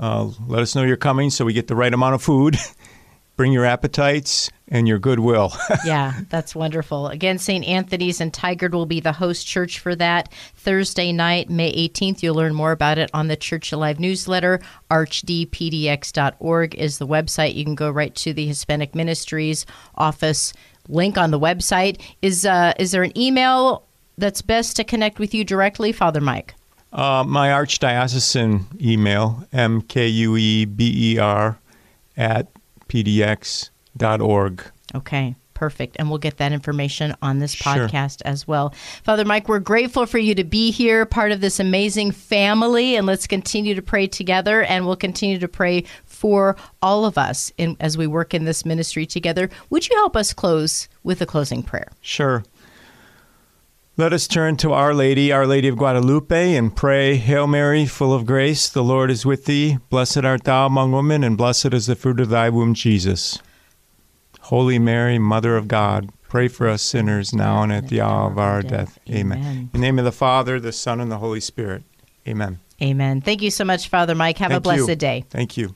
Uh, let us know you're coming so we get the right amount of food. Bring your appetites and your goodwill. yeah, that's wonderful. Again, St. Anthony's and Tigard will be the host church for that Thursday night, May 18th. You'll learn more about it on the Church Alive newsletter. archdpdx.org is the website. You can go right to the Hispanic Ministries office link on the website. Is uh, is there an email that's best to connect with you directly, Father Mike? Uh, my archdiocesan email, mkueber at pdx.org. Okay, perfect. And we'll get that information on this Sure. podcast as well. Father Mike, we're grateful for you to be here, part of this amazing family, and let's continue to pray together and we'll continue to pray for all of us in, as we work in this ministry together. Would you help us close with a closing prayer? Sure. Let us turn to Our Lady, Our Lady of Guadalupe, and pray, Hail Mary, full of grace, the Lord is with thee. Blessed art thou among women, and blessed is the fruit of thy womb, Jesus. Holy Mary, Mother of God, pray for us sinners now and at the hour of our death. Amen. Amen. In the name of the Father, the Son, and the Holy Spirit. Amen. Amen. Thank you so much, Father Mike. Have a Thank you. blessed day. Thank you.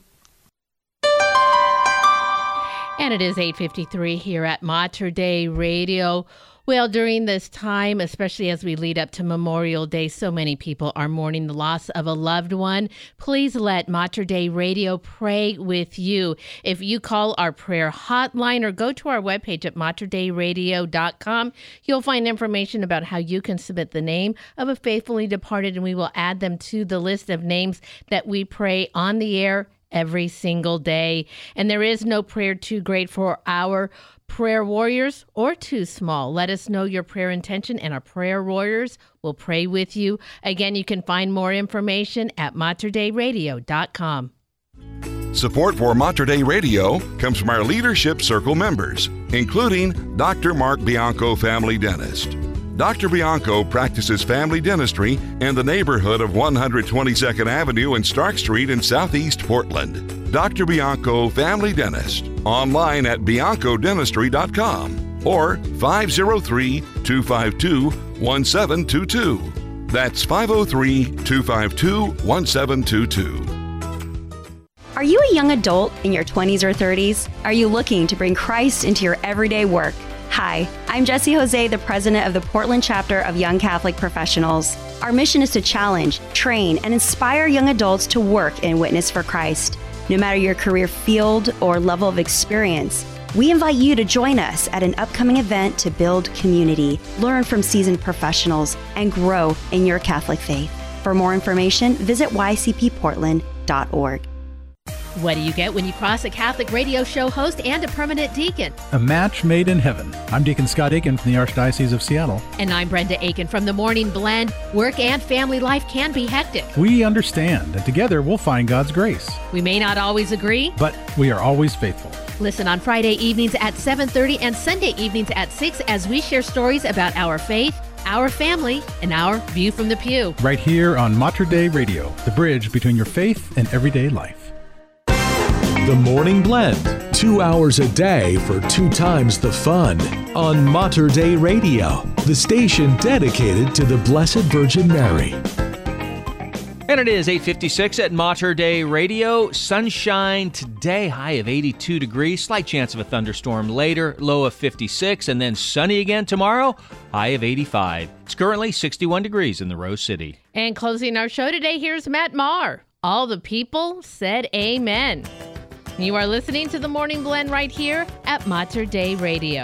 And it is 8:53 here at Mater Dei Radio. Well, during this time, especially as we lead up to Memorial Day, so many people are mourning the loss of a loved one. Please let Mater Dei Radio pray with you. If you call our prayer hotline or go to our webpage at materdeiradio.com, you'll find information about how you can submit the name of a faithfully departed, and we will add them to the list of names that we pray on the air every single day. And there is no prayer too great for our prayer warriors or too small. Let us know your prayer intention, and our prayer warriors will pray with you. Again, you can find more information at materdeiradio.com. Support for Mater Radio comes from our Leadership Circle members, including Dr. Mark Bianco, family dentist. Dr. Bianco practices family dentistry in the neighborhood of 122nd Avenue and Stark Street in Southeast Portland. Dr. Bianco, family dentist, online at biancodentistry.com or 503 252 1722. That's 503 252 1722. Are you a young adult in your 20s or 30s? Are you looking to bring Christ into your everyday work? Hi, I'm Jesse Jose, the president of the Portland chapter of Young Catholic Professionals. Our mission is to challenge, train, and inspire young adults to work and witness for Christ. No matter your career field or level of experience, we invite you to join us at an upcoming event to build community, learn from seasoned professionals, and grow in your Catholic faith. For more information, visit ycpportland.org. What do you get when you cross a Catholic radio show host and a permanent deacon? A match made in heaven. I'm Deacon Scott Aiken from the Archdiocese of Seattle. And I'm Brenda Aiken from the Morning Blend. Work and family life can be hectic. We understand, and together we'll find God's grace. We may not always agree. But we are always faithful. Listen on Friday evenings at 7:30 and Sunday evenings at 6 as we share stories about our faith, our family, and our view from the pew. Right here on Mater Dei Radio, the bridge between your faith and everyday life. The Morning Blend, two hours a day for two times the fun on Mater Dei Radio, the station dedicated to the Blessed Virgin Mary. And it is 856 at Mater Dei Radio. Sunshine today, high of 82 degrees. Slight chance of a thunderstorm later, low of 56. And then sunny again tomorrow, high of 85. It's currently 61 degrees in the Rose City. And closing our show today, here's Matt Maher. All the people said amen. You are listening to the Morning Blend right here at Mater Dei Radio.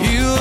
You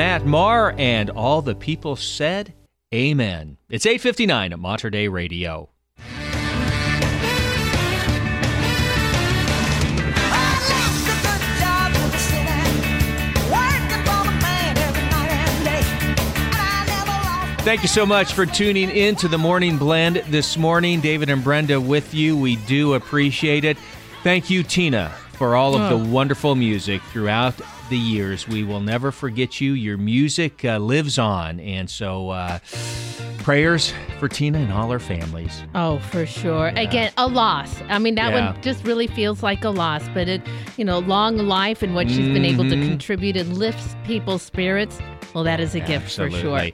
Matt Maher, and all the people said amen. It's 859 at Mater Dei Radio. Thank you so much for tuning in to the Morning Blend this morning. David and Brenda with you. We do appreciate it. Thank you, Tina, for all of Oh. the wonderful music throughout the years. We will never forget you. Your music uh, lives on. And so, uh, prayers for Tina and all her families. Oh, for sure. Again, a loss. I mean, that Yeah. one just really feels like a loss, but it, you know, long life and what she's been able to Mhm. contribute and lifts people's spirits. Well, that is a gift for sure.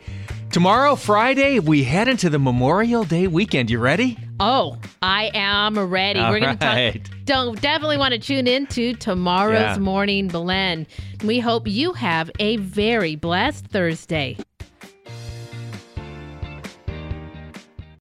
Tomorrow, Friday, we head into the Memorial Day weekend. You ready? Oh, I am ready. All We're going right. to talk. Don't definitely want to tune in to tomorrow's Yeah. morning blend. We hope you have a very blessed Thursday.